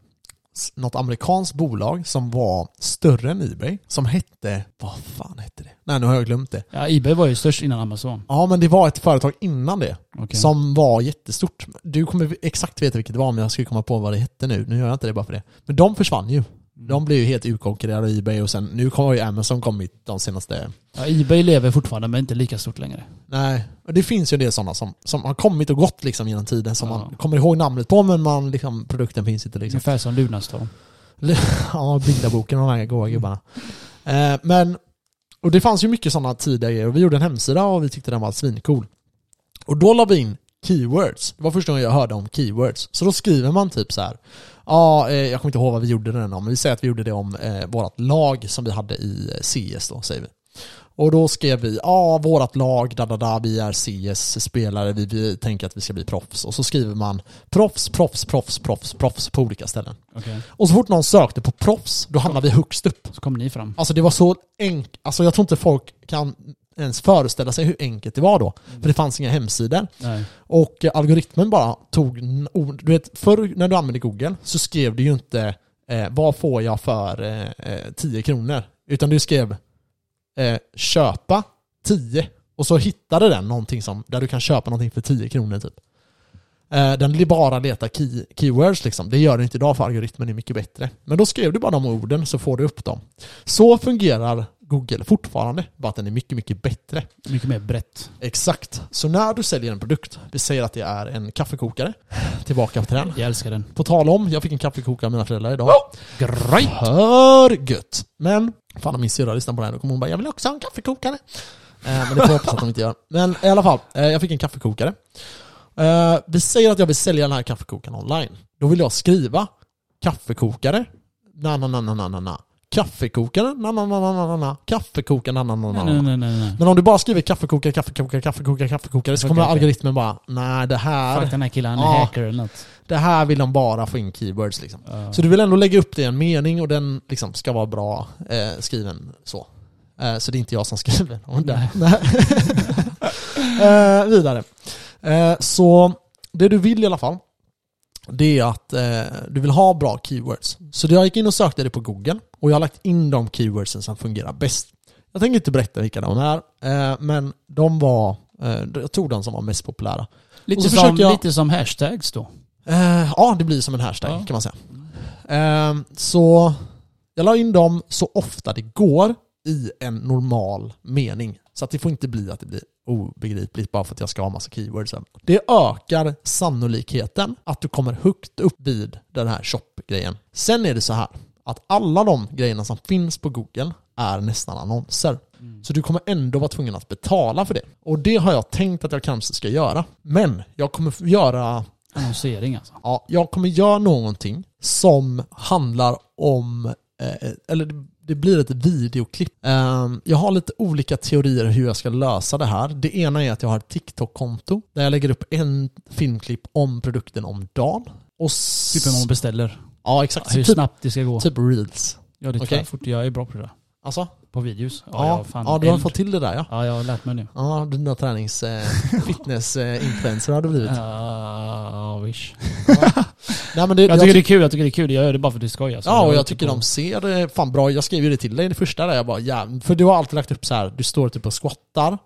något amerikanskt bolag som var större än Ebay, som hette, vad fan hette det? Nej nu har jag glömt det. ja. Ebay var ju störst innan Amazon. Ja men det var ett företag innan det, Okej. som var jättestort. Du kommer exakt veta vilket det var men jag ska komma på vad det hette nu, nu gör jag inte det bara för det. Men de försvann ju. Mm. De blev ju helt utkonkurrerade av Ebay och sen, nu har ju Amazon kommit de senaste Ja, Ebay lever fortfarande men inte lika stort längre. Nej, och det finns ju en del sådana som, som har kommit och gått liksom genom tiden som Ja. man kommer ihåg namnet på men man liksom, produkten finns inte liksom. Ungefär som Lunarstorm. [LAUGHS] ja, bildarboken och de här goa gubbarna. Eh, men, och det fanns ju mycket sådana tidiga grejer vi gjorde en hemsida och vi tyckte den var svincool. Och då la vi in keywords. Det var första gången jag hörde om keywords. Så då skriver man typ så här. Ja, eh, jag kommer inte ihåg vad vi gjorde den om, men vi säger att vi gjorde det om eh, vårt lag som vi hade i eh, CS då, säger vi. Och då skrev vi, ja, vårt lag, da, da, da, vi är CS-spelare, vi, vi tänker att vi ska bli proffs. Och så skriver man proffs, proffs, proffs, proffs, proffs på olika ställen. Okej. Och så fort någon sökte på proffs, då hamnade vi högst upp. Så kom ni fram. Alltså det var så enkelt, alltså jag tror inte folk kan ens föreställa sig hur enkelt det var då. För det fanns inga hemsidor. Nej. Och eh, algoritmen bara tog, ord- du vet förr när du använde Google så skrev du ju inte eh, vad får jag för eh, eh, 10 kronor? Utan du skrev eh, köpa 10 Och så hittade den någonting som, där du kan köpa någonting för 10 kronor typ. Eh, Den bara letar key, keywords liksom. Det gör den inte idag för algoritmen är mycket bättre. Men då skrev du bara de orden så får du upp dem. Så fungerar Google fortfarande, bara att den är mycket, mycket bättre. Mycket mer brett. Exakt. Så när du säljer en produkt, vi säger att det är en kaffekokare, tillbaka till den. Jag älskar den. På tal om, jag fick en kaffekokare av mina föräldrar idag. Great! För gött! Men, fan om min syrra lyssnar på det här, då kommer hon bara 'Jag vill också ha en kaffekokare' eh, Men det får jag hoppas att de inte gör. Men i alla fall, eh, jag fick en kaffekokare. Eh, vi säger att jag vill sälja den här kaffekokaren online. Då vill jag skriva kaffekokare, na na na na na na. Kaffekokare, na na na na na na na. Kaffekokare, na na na na Nej, nej, nej, nej. Men om du bara skriver kaffekokare, kaffekokare, kaffekokare, kaffekokare så kommer okej. algoritmen bara Nej det här, Fuck den här killen, han är hacker eller något. det här vill de bara få in keywords liksom. Ja. Så du vill ändå lägga upp det i en mening och den liksom ska vara bra eh, skriven så. Eh, så det är inte jag som skriver den. [LAUGHS] Eh, vidare. Eh, så det du vill i alla fall, det är att eh, du vill ha bra keywords. Så jag gick in och sökte det på Google och jag har lagt in de keywordsen som fungerar bäst. Jag tänker inte berätta vilka de är, eh, men de var, eh, jag tog de som var mest populära. Lite, så som, jag- lite som hashtags då. Eh, ja, det blir som en hashtag Ja. kan man säga. Eh, så jag la in dem så ofta det går i en normal mening. Så att det får inte bli att det blir obegripligt bara för att jag ska ha massa keywords. Det ökar sannolikheten att du kommer högt upp vid den här shop-grejen. Sen är det så här att alla de grejerna som finns på Google är nästan annonser. Så du kommer ändå vara tvungen att betala för det. Och det har jag tänkt att jag kanske ska göra. Men jag kommer göra Annonsering alltså. Ja, jag kommer göra någonting som handlar om, eh, eller det- blir ett videoklipp. Eh, jag har lite olika teorier hur jag ska lösa det här. Det ena är att jag har ett TikTok-konto där jag lägger upp en filmklipp om produkten om dagen. Och Typ när man beställer. Ja, exakt. Hur typ, snabbt det ska gå. typ reels. Ja, det okay. fort. Jag är bra på det där. Alltså? På videos. Ja, Ja, fan ja du har eld. fått till det där ja. Ja, jag har lärt mig nu. Ja, dina tränings eh, fitness-influencer har du blivit. Ja, wish. Nej, men det, Jag tycker det är kul, jag tycker det är kul. Jag gör det bara för att det är skoj. Alltså. Ja, och jag ute tycker på- de ser eh, fan bra. Jag skrev ju det till dig i det första där. Jag bara, ja, för du har alltid lagt upp så här. du står typ och squattar.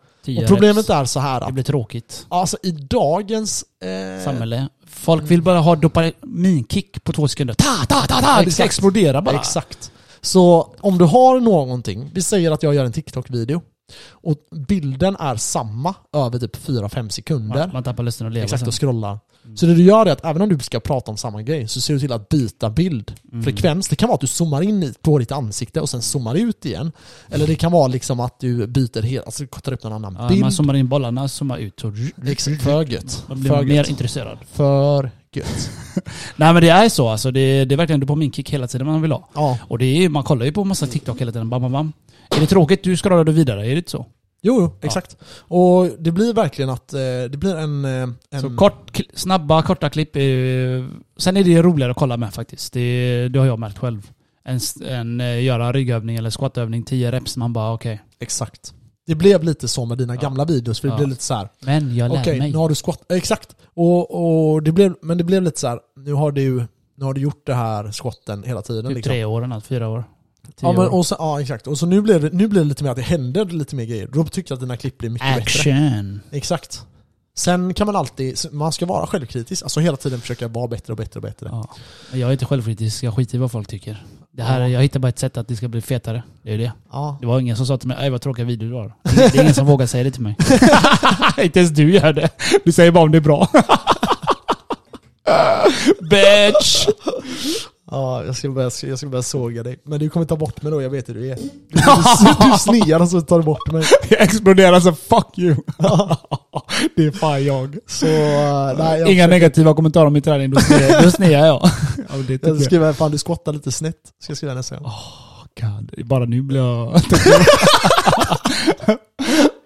Och problemet är så här Det att, blir tråkigt. alltså i dagens... Eh, Samhälle. Folk vill bara ha dopaminkick på två sekunder. Ta, ta, ta, ta! Det ska explodera bara. Exakt. Så om du har någonting, vi säger att jag gör en TikTok-video och bilden är samma över typ 4-5 sekunder. Man, man tappar lusten att leva Exakt, och scrollar. Så det du gör är att även om du ska prata om samma grej så ser du till att byta bild. Mm. Frekvens, det kan vara att du zoomar in på ditt ansikte och sen zoomar ut igen. Eller det kan vara liksom att du byter helt, alltså tar upp någon annan Ja, bild. man zoomar in bollarna, zoomar ut. Och Exakt, för gött. man blir För mer gött. intresserad. För gött. [LAUGHS] Nej men det är så alltså. Det, det är verkligen dopaminkick hela tiden man vill ha. Ja. Och det är, man kollar ju på massa TikTok hela tiden. Bam, bam, bam. Är det tråkigt, du scrollar då vidare. Är det inte så? Jo, jo, exakt. Och det blir verkligen att eh, det blir en... eh, en Så kort, snabba, korta klipp. Är, sen är det roligare att kolla med faktiskt. Det, det har jag märkt själv. En, s- en eh, göra ryggövning eller squatövning, 10 reps. Man bara okej. Exakt. Det blev lite så med dina Ja. gamla videos, för det Ja. blev lite så här. Men jag lär Okej, mig. nu har du squat... Exakt. Och, och det blev, men det blev lite så här. nu har du, nu har du gjort det här squatten hela tiden. Typ liksom. tre år, eller fyra år. Ja, men, och så, ja exakt. Och så nu blev, det, nu blev det lite mer att det händer lite mer grejer. Då tyckte jag att dina klipp blev mycket bättre. Action! Exakt. Sen kan man alltid, man ska vara självkritisk. Alltså hela tiden försöka vara bättre och bättre och bättre. Ja. Jag är inte självkritisk, jag skiter i vad folk tycker. Det här, Ja. Jag hittar bara ett sätt att det ska bli fetare. Det är det. Ja. Det var ingen som sa till mig vad tråkiga videor du har. Det är ingen som vågar säga det till mig. [LAUGHS] inte ens du gör det. Du säger bara om det är bra. [LAUGHS] Bitch! Ja, jag ska, börja, jag ska börja såga dig. Men du kommer ta bort mig då, jag vet hur du är. Du, [LAUGHS] du, du snear och så tar du bort mig. Jag exploderar så fuck you. [LAUGHS] det är fan jag. Så, uh, nej, jag, Inga negativa kommentarer om min träning, då snear, jag. [LAUGHS] ja, det jag jag. skriver, fan du skottar lite snett. Ska jag skriva nästa gång. God, bara nu blir jag...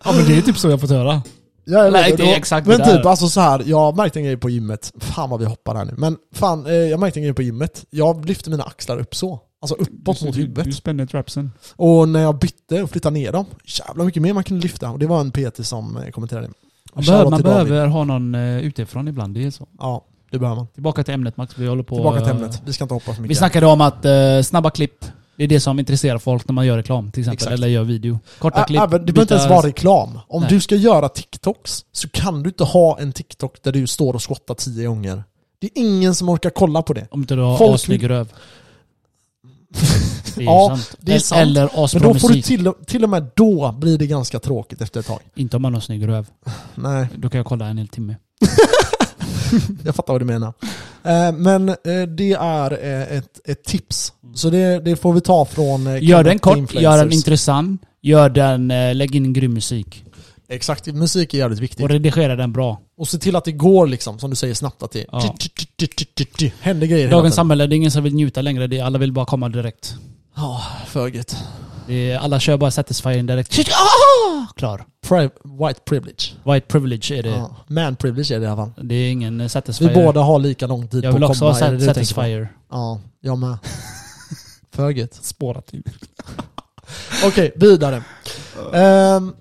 ja men det är typ så jag fått höra. Ja, jag Nej, vet, det exakt Men det där. typ alltså så här, jag märkte en grej på gymmet. Fan vad vi hoppar här nu. Men fan, eh, jag märkte en grej på gymmet. Jag lyfte mina axlar upp så. Alltså uppåt mot huvudet. Du spänner trapsen. Och när jag bytte och flyttade ner dem, jävlar mycket mer man kunde lyfta. Och det var en PT som eh, kommenterade. Man, behöver, man behöver ha någon uh, utifrån ibland, det är så. Ja, det behöver man. Tillbaka till ämnet Max, vi håller på... Tillbaka till eh, ämnet. Vi ska inte hoppa för mycket. Vi snackade om att eh, snabba klipp, Det är det som intresserar folk när man gör reklam till exempel, Exakt. eller gör video. Korta Ä- klipp. Även, det behöver inte ens vara reklam. Om Nej. du ska göra TikToks så kan du inte ha en TikTok där du står och skottar tio gånger. Det är ingen som orkar kolla på det. Om inte du har assnygg röv. [LAUGHS] Det Ja, sant. det är sant. Eller Men då får du till, till och med då blir det ganska tråkigt efter ett tag. Inte om man har snygg röv. Nej, Då kan jag kolla en hel timme. [LAUGHS] jag fattar vad du menar. Eh, Men eh, det är eh, ett, ett tips. Så det, det får vi ta från... Gör den kort, gör den intressant, gör den, lägg in grym musik. Exakt, musik är jävligt viktigt. Och redigera den bra. Och se till att det går liksom, som du säger snabbt, att det Ja. händer grejer Dagens samhälle, det är ingen som vill njuta längre. Alla vill bara komma direkt. Ja, för gött. Är, alla kör bara Satisfying direkt. Shit, ah! Klar. Pri- white privilege. White privilege är det. Ja. Man privilege är det i alla fall. Det är ingen eh, Satisfyer. Vi båda har lika lång tid Jag på vill att också komma. ha är det sat- du tänker på? Satisfyer. Ja, jag med. [LAUGHS] för gött. Spårat ut. [LAUGHS] Okej, vidare. Ehm,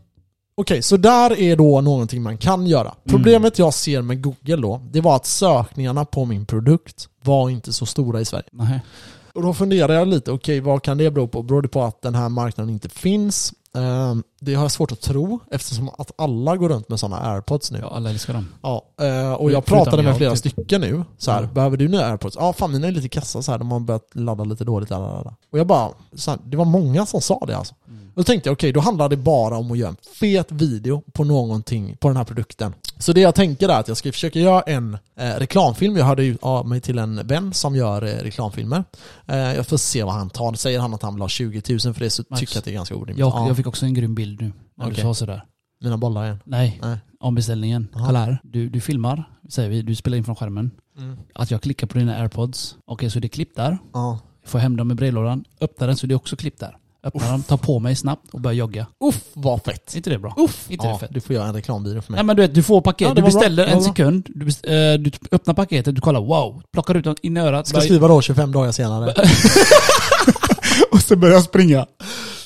Okej, så där är då någonting man kan göra. Problemet jag ser med Google då, det var att sökningarna på min produkt var inte så stora i Sverige. Nej. Och då funderar jag lite, okej vad kan det bero på? Beror det på att den här marknaden inte finns? Ehm, det har jag svårt att tro eftersom att alla går runt med sådana airpods nu. Ja, alla älskar dem. Ja, eh, och jag pratade med flera typ. stycken nu. Så här, Ja. behöver du nya airpods? Ja, fan mina är lite kassa så här. De har börjat ladda lite dåligt. Där, där, där. Och jag bara, så här, det var många som sa det alltså. Mm. Då tänkte jag, okej då handlar det bara om att göra en fet video på någonting, på den här produkten. Så det jag tänker är att jag ska försöka göra en eh, reklamfilm. Jag hörde ju av mig till en vän som gör eh, reklamfilmer. Eh, jag får se vad han tar. Säger han att han vill ha 20 000 för det så Max. tycker jag att det är ganska orimligt. Jag, ja, jag fick också en grym bild nu. När Okej. du sa sådär. Mina bollar igen. Nej, Nej. om beställningen. Aha. Kolla här. Du, du filmar, säger vi. Du spelar in från skärmen. Mm. Att jag klickar på dina airpods. Okej, så det är klipp där. Ja. Får hem dem i brevlådan. Öppnar den så det är också klipp där. Öppnar dem, tar på mig snabbt och börjar jogga. Uff, vad fett. Är inte det bra? Uff, Inte ja, det fett? du får göra en reklamvideo för mig. Nej men du vet, du får paket, Ja, det du var bra. beställer Det en bra. sekund, du, best, eh, du öppnar paketet, du kollar wow, plockar ut den in i örat. Ska börjar- skriva då 25 dagar senare. [LAUGHS] [LAUGHS] och sen börjar jag springa.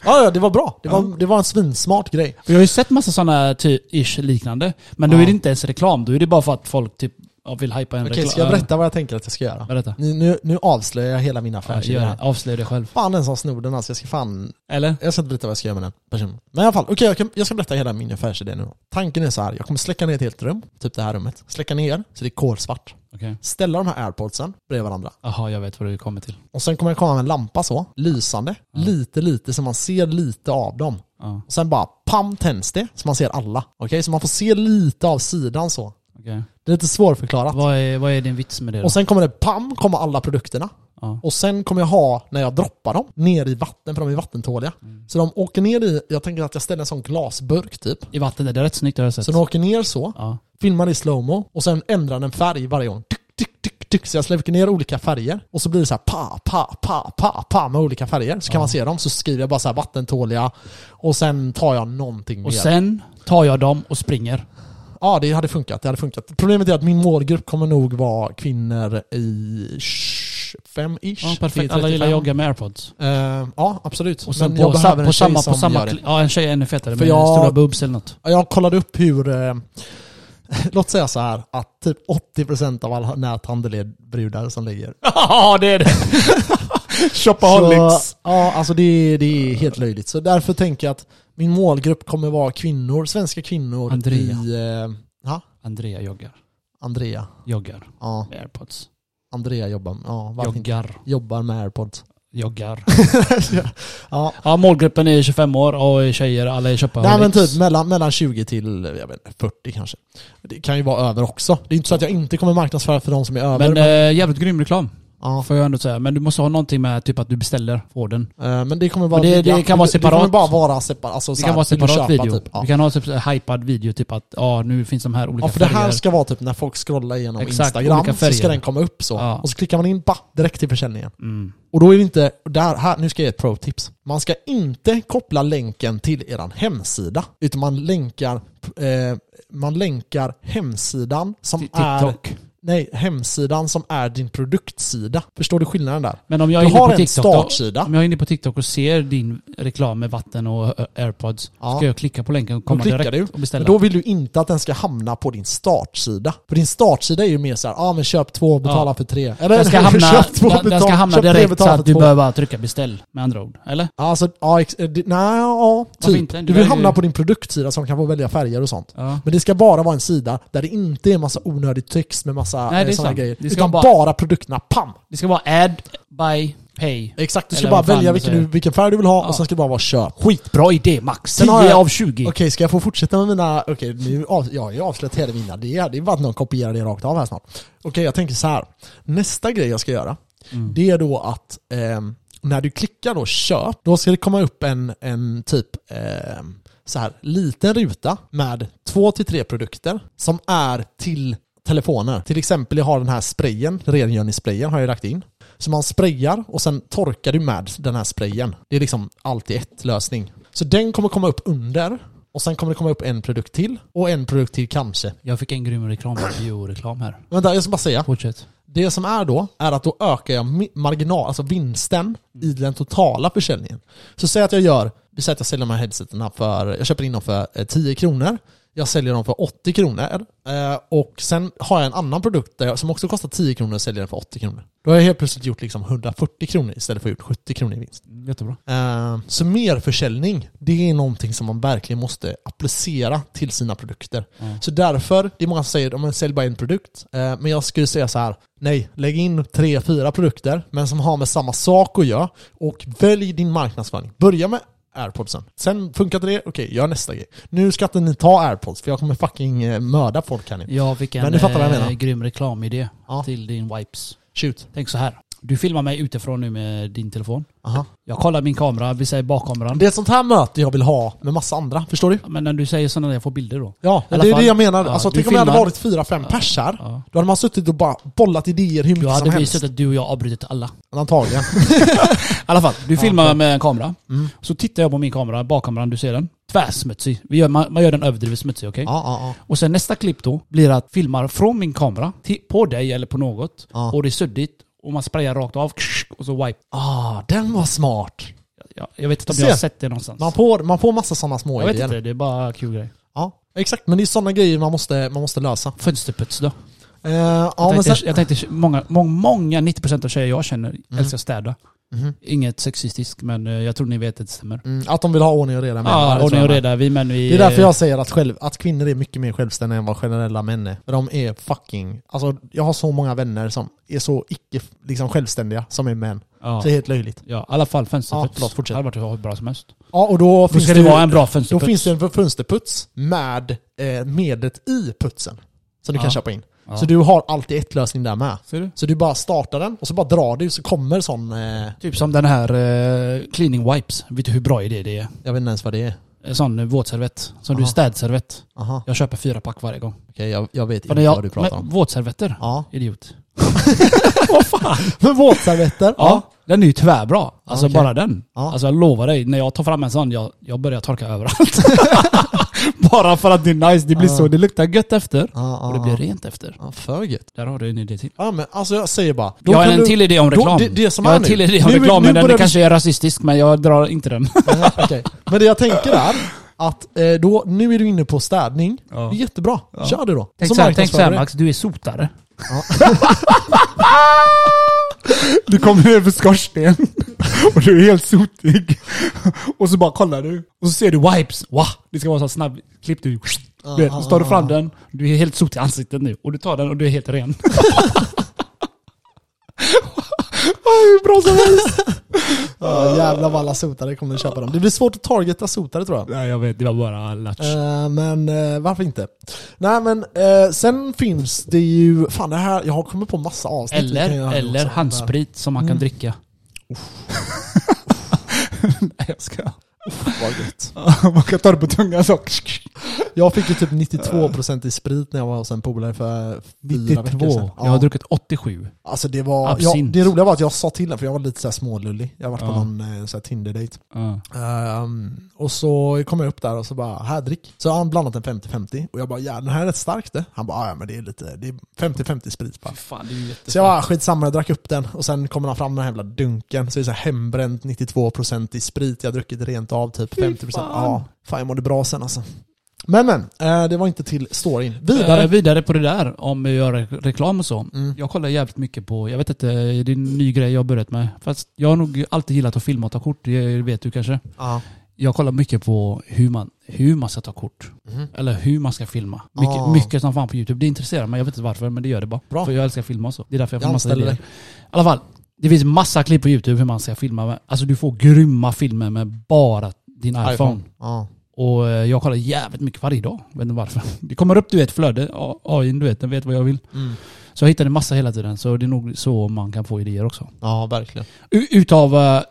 Ja, ja, det var bra. Det var, det var en svinsmart grej. Jag har ju sett massa sådana typ ish liknande. Men då är det inte ens reklam, då är det bara för att folk typ ja, vill hypa en Okej, reklam. ska jag berätta vad jag tänker att jag ska göra? Berätta. Nu, nu, nu avslöjar jag hela min affärsidé här. Avslöja dig själv. Fan den som snor den alltså, jag ska fan... Eller? Jag ska inte berätta vad jag ska göra med den personen. Men i alla fall, okej jag, kan- jag ska berätta hela min affärsidé nu. Tanken är så här, jag kommer släcka ner ett helt rum, typ det här rummet. Släcka ner, så det är kolsvart. Okej. Ställa de här airpodsen bredvid varandra. Jaha, jag vet vad du kommer till. Och sen kommer jag komma en lampa så, lysande. Ja. Lite, lite, så man ser lite av dem. Ja, Och sen bara pam tänds det, så man ser alla. Okej, så man får se lite av sidan så. okej. Det är lite svårförklarat. Vad, är, vad är din vits med det då? Och sen kommer det pam, kommer alla produkterna. Ja. Och sen kommer jag ha, när jag droppar dem, ner i vatten, för de är vattentåliga. Mm. Så de åker ner i, jag tänker att jag ställer en sån glasburk typ. I vattnet, det är rätt snyggt det har jag sett. Så de åker ner så, Ja. filmar i slowmo och sen ändrar den färg varje gång. Tyck, tyck, tyck, tyck. Så jag släcker ner olika färger och så blir det så här pa, pa, pa, pa, pa med olika färger. Så kan Ja. man se dem, så skriver jag bara så här vattentåliga och sen tar jag någonting Och mer. sen tar jag dem och springer. Ja, det hade funkat. Det hade funkat. Problemet är att min målgrupp kommer nog vara kvinnor i 25-ish. Ja, perfekt. Alla gillar 35. jogga med airpods. Eh, ja, absolut. Och sen Men på, en på samma, på samma Ja, en tjej är ännu fetare För med jag- stora boobs eller något. Jag kollade upp hur... Eh, [LAUGHS] låt säga så här att typ 80% av all näthandel är brudar som ligger. [LAUGHS] Ja, det är det. [LAUGHS] Så, ja, alltså det, är- det är helt löjligt. Så därför tänker jag att min målgrupp kommer vara kvinnor, svenska kvinnor Andrea. i... Eh, ha? Andrea joggar. Andrea. Joggar Ja, med airpods. Andrea jobbar, ja, varför inte? Joggar. jobbar med airpods. Joggar. [LAUGHS] ja, Ja, målgruppen är 25 år och är tjejer, alla är köpaholics. Nej men typ mellan, mellan 20 till jag vet, inte, 40 kanske. Det kan ju vara över också. Det är inte så att jag inte kommer marknadsföra för de som är över. Men Men, äh, jävligt grym reklam, ja, får jag ändå säga. Men du måste ha någonting med typ att du beställer på den. eh, men det kommer vara Men det- det kan vara Det kommer separat. bara vara separat. Alltså, Det så kan här, vara vill du separat köpa, video. Typ, ja. Vi kan ha typ så här hypad video, typ att ja, nu finns de här olika Ja för det här färger. ska vara typ när folk scrollar igenom Exakt, Instagram olika så färger. ska den komma upp så. Ja. Och så klickar man in, ba, direkt till försäljningen. Mm. Och då är det inte, där, här, nu ska jag ge ett pro-tips. Man ska inte koppla länken till eran hemsida, utan man länkar, eh, man länkar hemsidan som Till är TikTok. Nej, hemsidan som är din produktsida. Förstår du skillnaden där? Men om jag Du har på en TikTok då, startsida. Om jag är inne på TikTok och ser din reklam med vatten och airpods, Ja. ska jag klicka på länken och komma direkt du. och Men beställa? då vill du inte att den ska hamna på din startsida. För din startsida är ju mer såhär, ja ah, men köp två, betala Ja. för tre. Eller, den ska [LAUGHS] hamna, köp två, den, den ska betala- hamna köp tre, direkt så betala för att du två. behöver bara trycka beställ, med andra ord. Eller? Alltså, ja, ex- eh, nej, ja, typ. Du där vill hamna ju- på din produktsida som kan få välja färger och sånt. Ja. Men det ska bara vara en sida där det inte är massa onödig text med massa Nej, det är eh, såna sant. grejer. Det ska utan bara- bara... produkterna, pam! Det ska vara add, buy, pay. Exakt, du ska bara välja vilken, du, vilken färg du vill ha Ja. och sen ska det bara vara köp. Skitbra idé Max! Sen 10 har jag- av 20. Okej, ska jag få fortsätta med mina... Okej, nu av, jag har ju avslöjat hela mina. Det är, det är bara att någon kopierar det rakt av här snart. Okej, jag tänker så här. Nästa grej jag ska göra, Mm. det är då att ehm, när du klickar då köp, då ska det komma upp en, en typ ehm, så här liten ruta med två till tre produkter som är till telefoner. Till exempel jag har den här sprayen, rengöringssprayen har jag lagt in. Så man sprayar och sen torkar du med den här sprayen. Det är liksom alltid ett lösning. Så den kommer komma upp under och sen kommer det komma upp en produkt till och en produkt till kanske. Jag fick en grym reklam, bioreklam här. Vänta, jag ska bara säga. Fortsätt. Det som är då, är att då ökar jag marginal, alltså vinsten i den totala försäljningen. Så säg att jag gör, vi säger att jag säljer de här headseterna för, jag köper in dem för eh, 10 kronor. Jag säljer dem för 80 kronor. Eh, och sen har jag en annan produkt där jag, som också kostar 10 kronor och säljer den för 80 kronor. Då har jag helt plötsligt gjort liksom 140 kronor istället för att gjort 70 kronor i vinst. Jättebra. Eh, så merförsäljning, det är någonting som man verkligen måste applicera till sina produkter. Ja. Så därför, det är många som säger att man säljer bara en produkt. Eh, men jag skulle säga så här: nej, lägg in tre, fyra produkter, men som har med samma sak att göra. Och välj din marknadsföring. Börja med airpodsen. Sen funkar det, okej, gör nästa grej. Nu ska inte ni ta airpods, för jag kommer fucking eh, mörda folk här nu. Jag fick en Men du fattar vad jag eh, menar. grym reklamidé Ja. till din wipes. Shoot. Tänk så här. Du filmar mig utifrån nu med din telefon. Aha. Jag kollar min kamera, vi säger bakkameran. Det är ett sånt här möte jag vill ha med massa andra, förstår du? Men när du säger sådana där, jag får bilder då. Ja, det är fall. det jag menar. Ja, alltså, tänk om det hade filmar. varit fyra, fem pers här. Ja. Då hade man suttit och bara bollat idéer hur Då mycket som hade vi helst. suttit du och jag avbrutit alla. Antagligen. [LAUGHS] I alla fall, du filmar okej. med en kamera. Mm. Så tittar jag på min kamera, bakkameran, du ser den. Tvärsmutsig. Vi gör, man, man gör den överdrivet smutsig, okej? Ja, ja, ja. Och sen nästa klipp då blir att filmar från min kamera till, på dig eller på något. Ja. Och det är suddigt. Och man sprayar rakt av. Och så wipe. Ah, den var smart. Ja, jag vet inte om jag har sett det någonstans. Man får, man får massa sådana små jag vet idéer. inte, det är bara kul grej. Ja, exakt. Men det är sådana grejer man måste, man måste lösa. Fönsterputs då? Ja, jag, men tänkte, sen, jag tänkte, många, många, många 90% av tjejer jag känner älskar att städa. Mhm. Inget sexistiskt, men eh, jag tror ni vet att det stämmer. mm, att de vill ha ordning och reda med. Ja, ordning och reda. Vi män vi... Det är därför jag säger att, själv, att kvinnor är mycket mer självständiga än vad generella män är. För de är fucking... Alltså, jag har så många vänner som är så icke liksom, självständiga som är män. Ja. Så det är helt löjligt. ja, i alla fall fönsterputs. Ja, förlåt, fortsätt. Det hade varit hur bra som helst. Ja, och då, Då finns ska det, vara en bra då fönsterputs. finns det en fönsterputs med eh, medlet i putsen. Som du Ja. kan köpa in. Ja. Så du har alltid ett lösning där med. Ser du? Så du bara startar den och så bara drar du så kommer sån... Eh, Typ som den här eh, cleaning wipes. Vet du hur bra idé det är? jag vet inte ens vad det är. En sån eh, våtservett. Som du Aha. städservett. Aha, Jag köper fyra pack varje gång. okej jag, jag vet För inte jag, vad du pratar men, om. Våtservetter? Ja. Idiot. [LAUGHS] [LAUGHS] Men våtservetter? Ja. Den är ju tvärbra. Alltså okej. bara den. Ja. Alltså jag lovar dig, när jag tar fram en sån, jag, jag börjar torka överallt. [LAUGHS] bara för att det är nice. Det blir Ja. så, det luktar gött efter. Ja, Och det blir rent efter. Ja, för gött. Där har du en idé till. Ja men alltså jag säger bara. då jag har kan en du- till idé om då- reklam. det- det som jag har är en till idé om nu- reklam, nu men den börjar vi- kanske är rasistisk, men jag drar inte den. Ja, [LAUGHS] okej. Men det jag tänker är att eh, då, nu är du inne på städning. Ja. Det är jättebra. Kör det då. Tänk Så så här, tänk så här marknadsför Max, du är sotare. [LAUGHS] Du kommer ner för skorsten och du är helt sotig. Och så bara kollar du och så ser du wipes. Wow, det ska vara så snabb klipp du. Du vet, så tar du fram den, du är helt sotig i ansiktet nu. Och du tar den och du är helt ren. [LAUGHS] Hur bra som helst! [LAUGHS] Ja, jävlar vad alla sotare kommer att köpa dem. Det blir svårt att targeta sotare tror jag. Nej jag vet, det var bara latch. Eh, men eh, varför inte? Nej men eh, sen finns det ju, fan det här, jag har kommit på massa avsnitt. vi kan Eller, göra eller också. handsprit som man kan Mm. dricka. [LAUGHS] Nej jag ska. Vad gött. [LAUGHS] Man kan ta det på tungan så. Jag fick ju typ 92% i sprit när jag var hos en polare för fyra veckor 92. sedan. Jag har druckit 87. Alltså det var, ja, Absint. det roliga var att jag sa till den för jag var lite så här smålullig. Jag var på Ja. någon eh, så här Tinder-date. Ja. Ehm, och så kom jag upp där och så bara, här drick. Så har han blandat en 50-50 och jag bara, ja den här är rätt stark det. Han bara, ja men det är lite, det är 50-50 sprit bara. Fy fan, det är ju Så jag bara, skitsamma, jag drack upp den och sen kommer han fram med den här jävla dunken. Så det är så här hembränt 92% i sprit, jag har druckit rent av typ Fy 50%. fan. Ja, fan jag mådde bra sen alltså. Men men, eh, det var inte till storyn. Vidare. Eh, vidare på det där, om vi gör re- reklam och så. Mm. Jag kollar jävligt mycket på, jag vet inte, det är en ny grej jag har börjat med. Fast jag har nog alltid gillat att filma och ta kort, det vet du kanske. Ja. Jag kollar mycket på hur man, hur man ska ta kort. Mhm. Eller hur man ska filma. Mycket, Ah. mycket som fan på YouTube. Det intresserar mig, jag vet inte varför, men det gör det bara. Bra. För jag älskar att filma och så. Det är därför jag får Jag massa idéer. I alla fall, det finns massa klipp på YouTube hur man ska filma. med. Alltså du får grymma filmer med bara din iPhone. Ja. Och eh, jag kollar jävligt mycket varje dag. Vet inte varför. Det kommer upp du vet flöde. AI du vet, den vet vad jag vill. Mm. Så jag hittar en massa hela tiden. Så det är nog så man kan få idéer också. ja, verkligen. U- Utav, eh,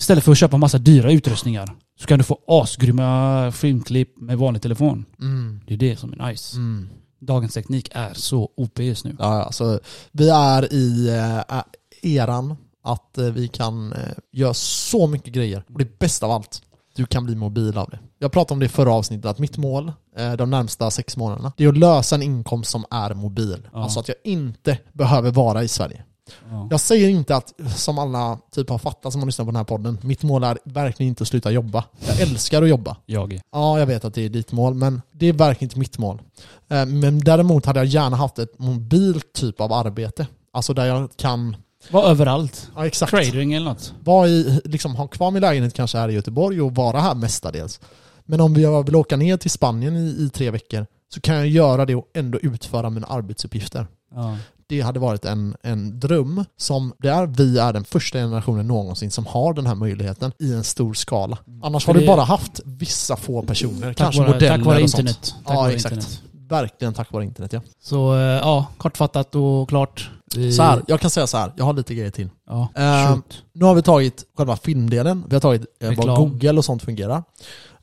istället för att köpa massa dyra utrustningar. Så kan du få asgrymma filmklipp med vanlig telefon. Mm. Det är det som är nice. Mm. Dagens teknik är så OP just nu. Ja, ja, så vi är i eh, eran att eh, vi kan eh, göra så mycket grejer. Och det bästa av allt, du kan bli mobil av det. Jag pratade om det i förra avsnittet, att mitt mål eh, de närmsta sex månaderna, det är att lösa en inkomst som är mobil. Ja. Alltså att jag inte behöver vara i Sverige. Ja. Jag säger inte att, som alla typ har fattat som har lyssnat på den här podden, mitt mål är verkligen inte att sluta jobba. Jag älskar att jobba. Jag. Ja, jag vet att det är ditt mål, men det är verkligen inte mitt mål. Men däremot hade jag gärna haft ett mobilt typ av arbete. Alltså där jag kan, Var överallt. ja exakt, Trading eller något. vara i, liksom ha kvar min lägenhet kanske här i Göteborg och vara här mestadels. Men om jag vill åka ner till Spanien i, i tre veckor så kan jag göra det och ändå utföra mina arbetsuppgifter. Ja. Det hade varit en, en dröm som det är, vi är den första generationen någonsin som har den här möjligheten i en stor skala. Annars För har du det- bara haft vissa få personer, Tack, kanske vare, modeller tack vare och sånt. internet. Tack Ja, exakt. internet. Verkligen tack vare internet ja. Så eh, ja, kortfattat och klart. Vi- Så här, jag kan säga så här, jag har lite grejer till. Ja, Eh. Nu har vi tagit själva filmdelen, vi har tagit eh, vad. Google och sånt fungerar.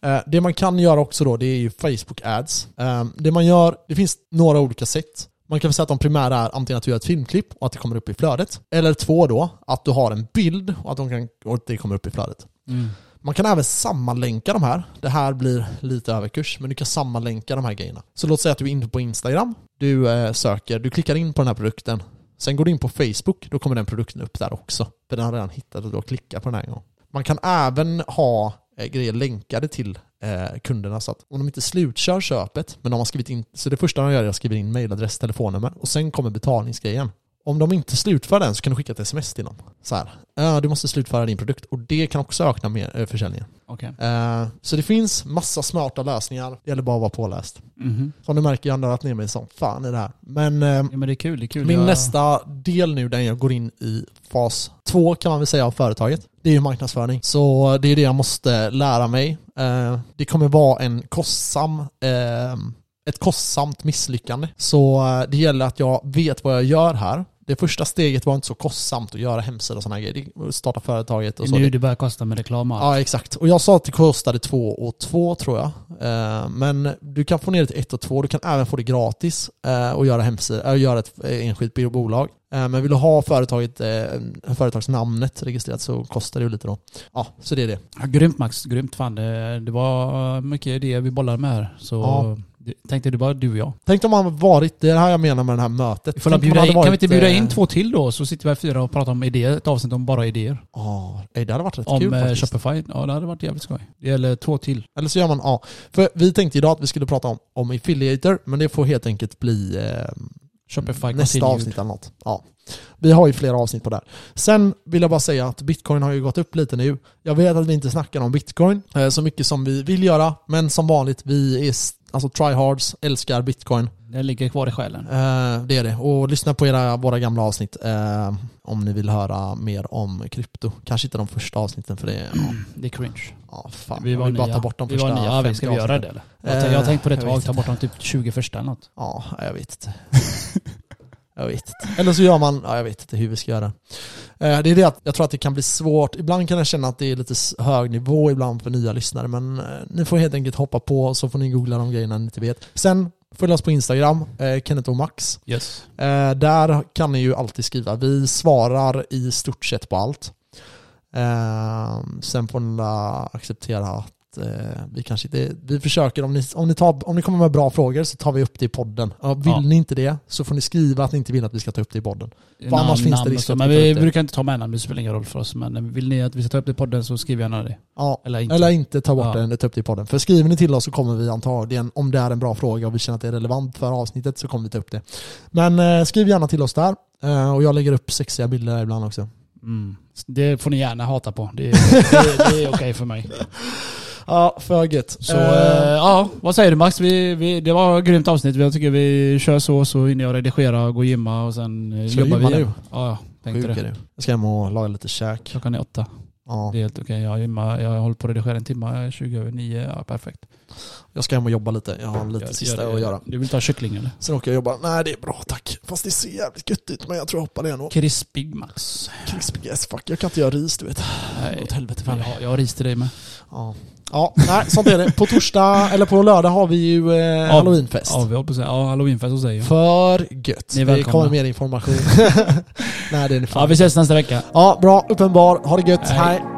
Eh, det man kan göra också då, det är ju Facebook ads. Eh, det man gör, det finns några olika sätt. Man kan väl säga att de primära är antingen att du gör ett filmklipp och att det kommer upp i flödet. Eller två då, att du har en bild och att, de kan, och att det kommer upp i flödet. Mm. Man kan även sammanlänka de här. Det här blir lite överkurs, men du kan sammanlänka de här grejerna. Så låt säga att du är inne på Instagram, du eh, söker, du klickar in på den här produkten. Sen går du in på Facebook, då kommer den produkten upp där också. För den har redan hittat och du har klickat på den här gången. Man kan även ha eh, grejer länkade till eh, kunderna så att om de inte slutkör köpet, men de har skrivit in, så det första de gör är att skriva in mailadress, telefonnummer och sen kommer betalningsgrejen. Om de inte slutför den så kan du skicka ett sms till dem. Så här, "Ja, du måste slutföra din produkt och det kan också öka mer, eh, försäljningen. Okej. Eh, så det finns massa smarta lösningar, det gäller bara att vara påläst. Mhm. Som du märker, jag har nördat ner mig som fan i det här. Men eh, Ja, men det är kul, det är kul. min Jag- nästa del nu, där jag går in i fas två kan man väl säga av företaget, det är ju marknadsföring. Så det är det jag måste lära mig. Det kommer vara en kostsam, ett kostsamt misslyckande. Så det gäller att jag vet vad jag gör här. Det första steget var inte så kostsamt att göra hemsida och sådana grejer. Det- Starta företaget och så. Nu det börjar kosta med reklam och allt. Ja, exakt. Och jag sa att det kostade 2 och 2 tror jag. Eh, Men du kan få ner det till 1 och 2. Du kan även få det gratis eh, och göra, hemsida, äh, göra ett eh, enskilt bolag. Eh, Men vill du ha företaget, eh, företagsnamnet registrerat så kostar det ju lite då. Ja, så det är det. Ja, grymt Max, grymt fan. Det, det var mycket idéer vi bollade med här. Så Ja. Tänkte det bara du och jag. Tänk om hade varit, det är det här jag menar med det här mötet. Tänk om bjuda in, hade kan vi inte bjuda eh, in två till då? Så sitter vi här fyra och pratar om idéer. Ett avsnitt om bara idéer. Ja, det hade varit rätt Om kul eh, faktiskt. Shopify. Ja, det hade varit jävligt skoj. Det gäller två till. Eller så gör man, ja. För vi tänkte idag att vi skulle prata om, om affiliator, men det får helt enkelt bli eh, Shopify nästa continued. avsnitt eller något. Ja. Vi har ju flera avsnitt på det här. Sen vill jag bara säga att bitcoin har ju gått upp lite nu. Jag vet att vi inte snackar om bitcoin eh, så mycket som vi vill göra, men som vanligt, vi är alltså tryhards, älskar bitcoin. Den ligger kvar i själen. Eh, det är det. Och lyssna på era, våra gamla avsnitt eh, om ni vill höra mer om krypto. Kanske inte de första avsnitten för det är, ja, Det är cringe. ja fan. Vi var vill bara nya. ta bort de vi första var nya. Ja, vi 50 ska vi göra det eller? Jag, har tänkt- jag har tänkt på det ett Eh, tag. Ta bort de typ 20 första eller något. Ja, jag vet inte. [LAUGHS] Jag vet inte. Eller så gör man, ja, jag vet inte hur vi ska göra. Eh, Det är det att jag tror att det kan bli svårt. Ibland kan jag känna att det är lite hög nivå ibland för nya lyssnare. Men eh, ni får helt enkelt hoppa på så får ni googla de grejerna ni inte vet. Sen följ oss på Instagram, eh, Kenneth och Max. Yes. Eh, där kan ni ju alltid skriva. Vi svarar i stort sett på allt. Sen får ni acceptera att eh, vi kanske inte, vi försöker, om ni, om, ni tar, om ni kommer med bra frågor så tar vi upp det i podden. Ja, vill Ja. ni inte det så får ni skriva att ni inte vill att vi ska ta upp det i podden. För annars finns det risk att Men vi vi det. brukar inte ta med namn, det spelar ingen roll för oss. Men vill ni att vi ska ta upp det i podden så skriv gärna det. Ja, Eller inte. eller inte ta bort Ja. den, ta upp det i podden. För skriver ni till oss så kommer vi antagligen, om det är en bra fråga och vi känner att det är relevant för avsnittet så kommer vi ta upp det. Men eh, skriv gärna till oss där. Eh, och jag lägger upp sexiga bilder ibland också. Mm. Det får ni gärna hata på. Det, det, det är okej för mig. [LAUGHS] Ja, för gött. Så eh, ja, vad säger du Max? Vi, vi, det var ett grymt avsnitt. Jag tycker vi kör så, så hinner jag redigera, gå och gymma och sen eh, Ska jobbar vi nu? Ja, ja. Tänkte Sjuk det. du. Jag ska hem och laga lite käk. Klockan är åtta. Ja. Det är helt okej. Jag, gymmar, jag håller på att redigera en timme, 20 över 9. Ja, perfekt. Jag ska hem och jobba lite. Jag har lite Gör- sista gör det. att göra. Du vill ta kyckling eller? Sen åker jag jobba. Nej, det är bra tack. Fast det ser jävligt gött ut. Men jag tror jag hoppar det ändå. Krispig Max. Crispy as fuck. Jag kan inte göra ris du vet. Nej, Åt helvete för jag, jag har ris till dig med. Ja. Ja, nej sånt är det. På torsdag, eller på lördag har vi ju eh, halloweenfest. Ja, vi håller på att säga. Ja, halloweenfest hos dig. För gött. Ni är det välkomna. kommer mer information. [LAUGHS] nej, det är ni fan. ja, vi ses nästa vecka. Ja, bra. Uppenbar. Ha det gött. Hej. Hej.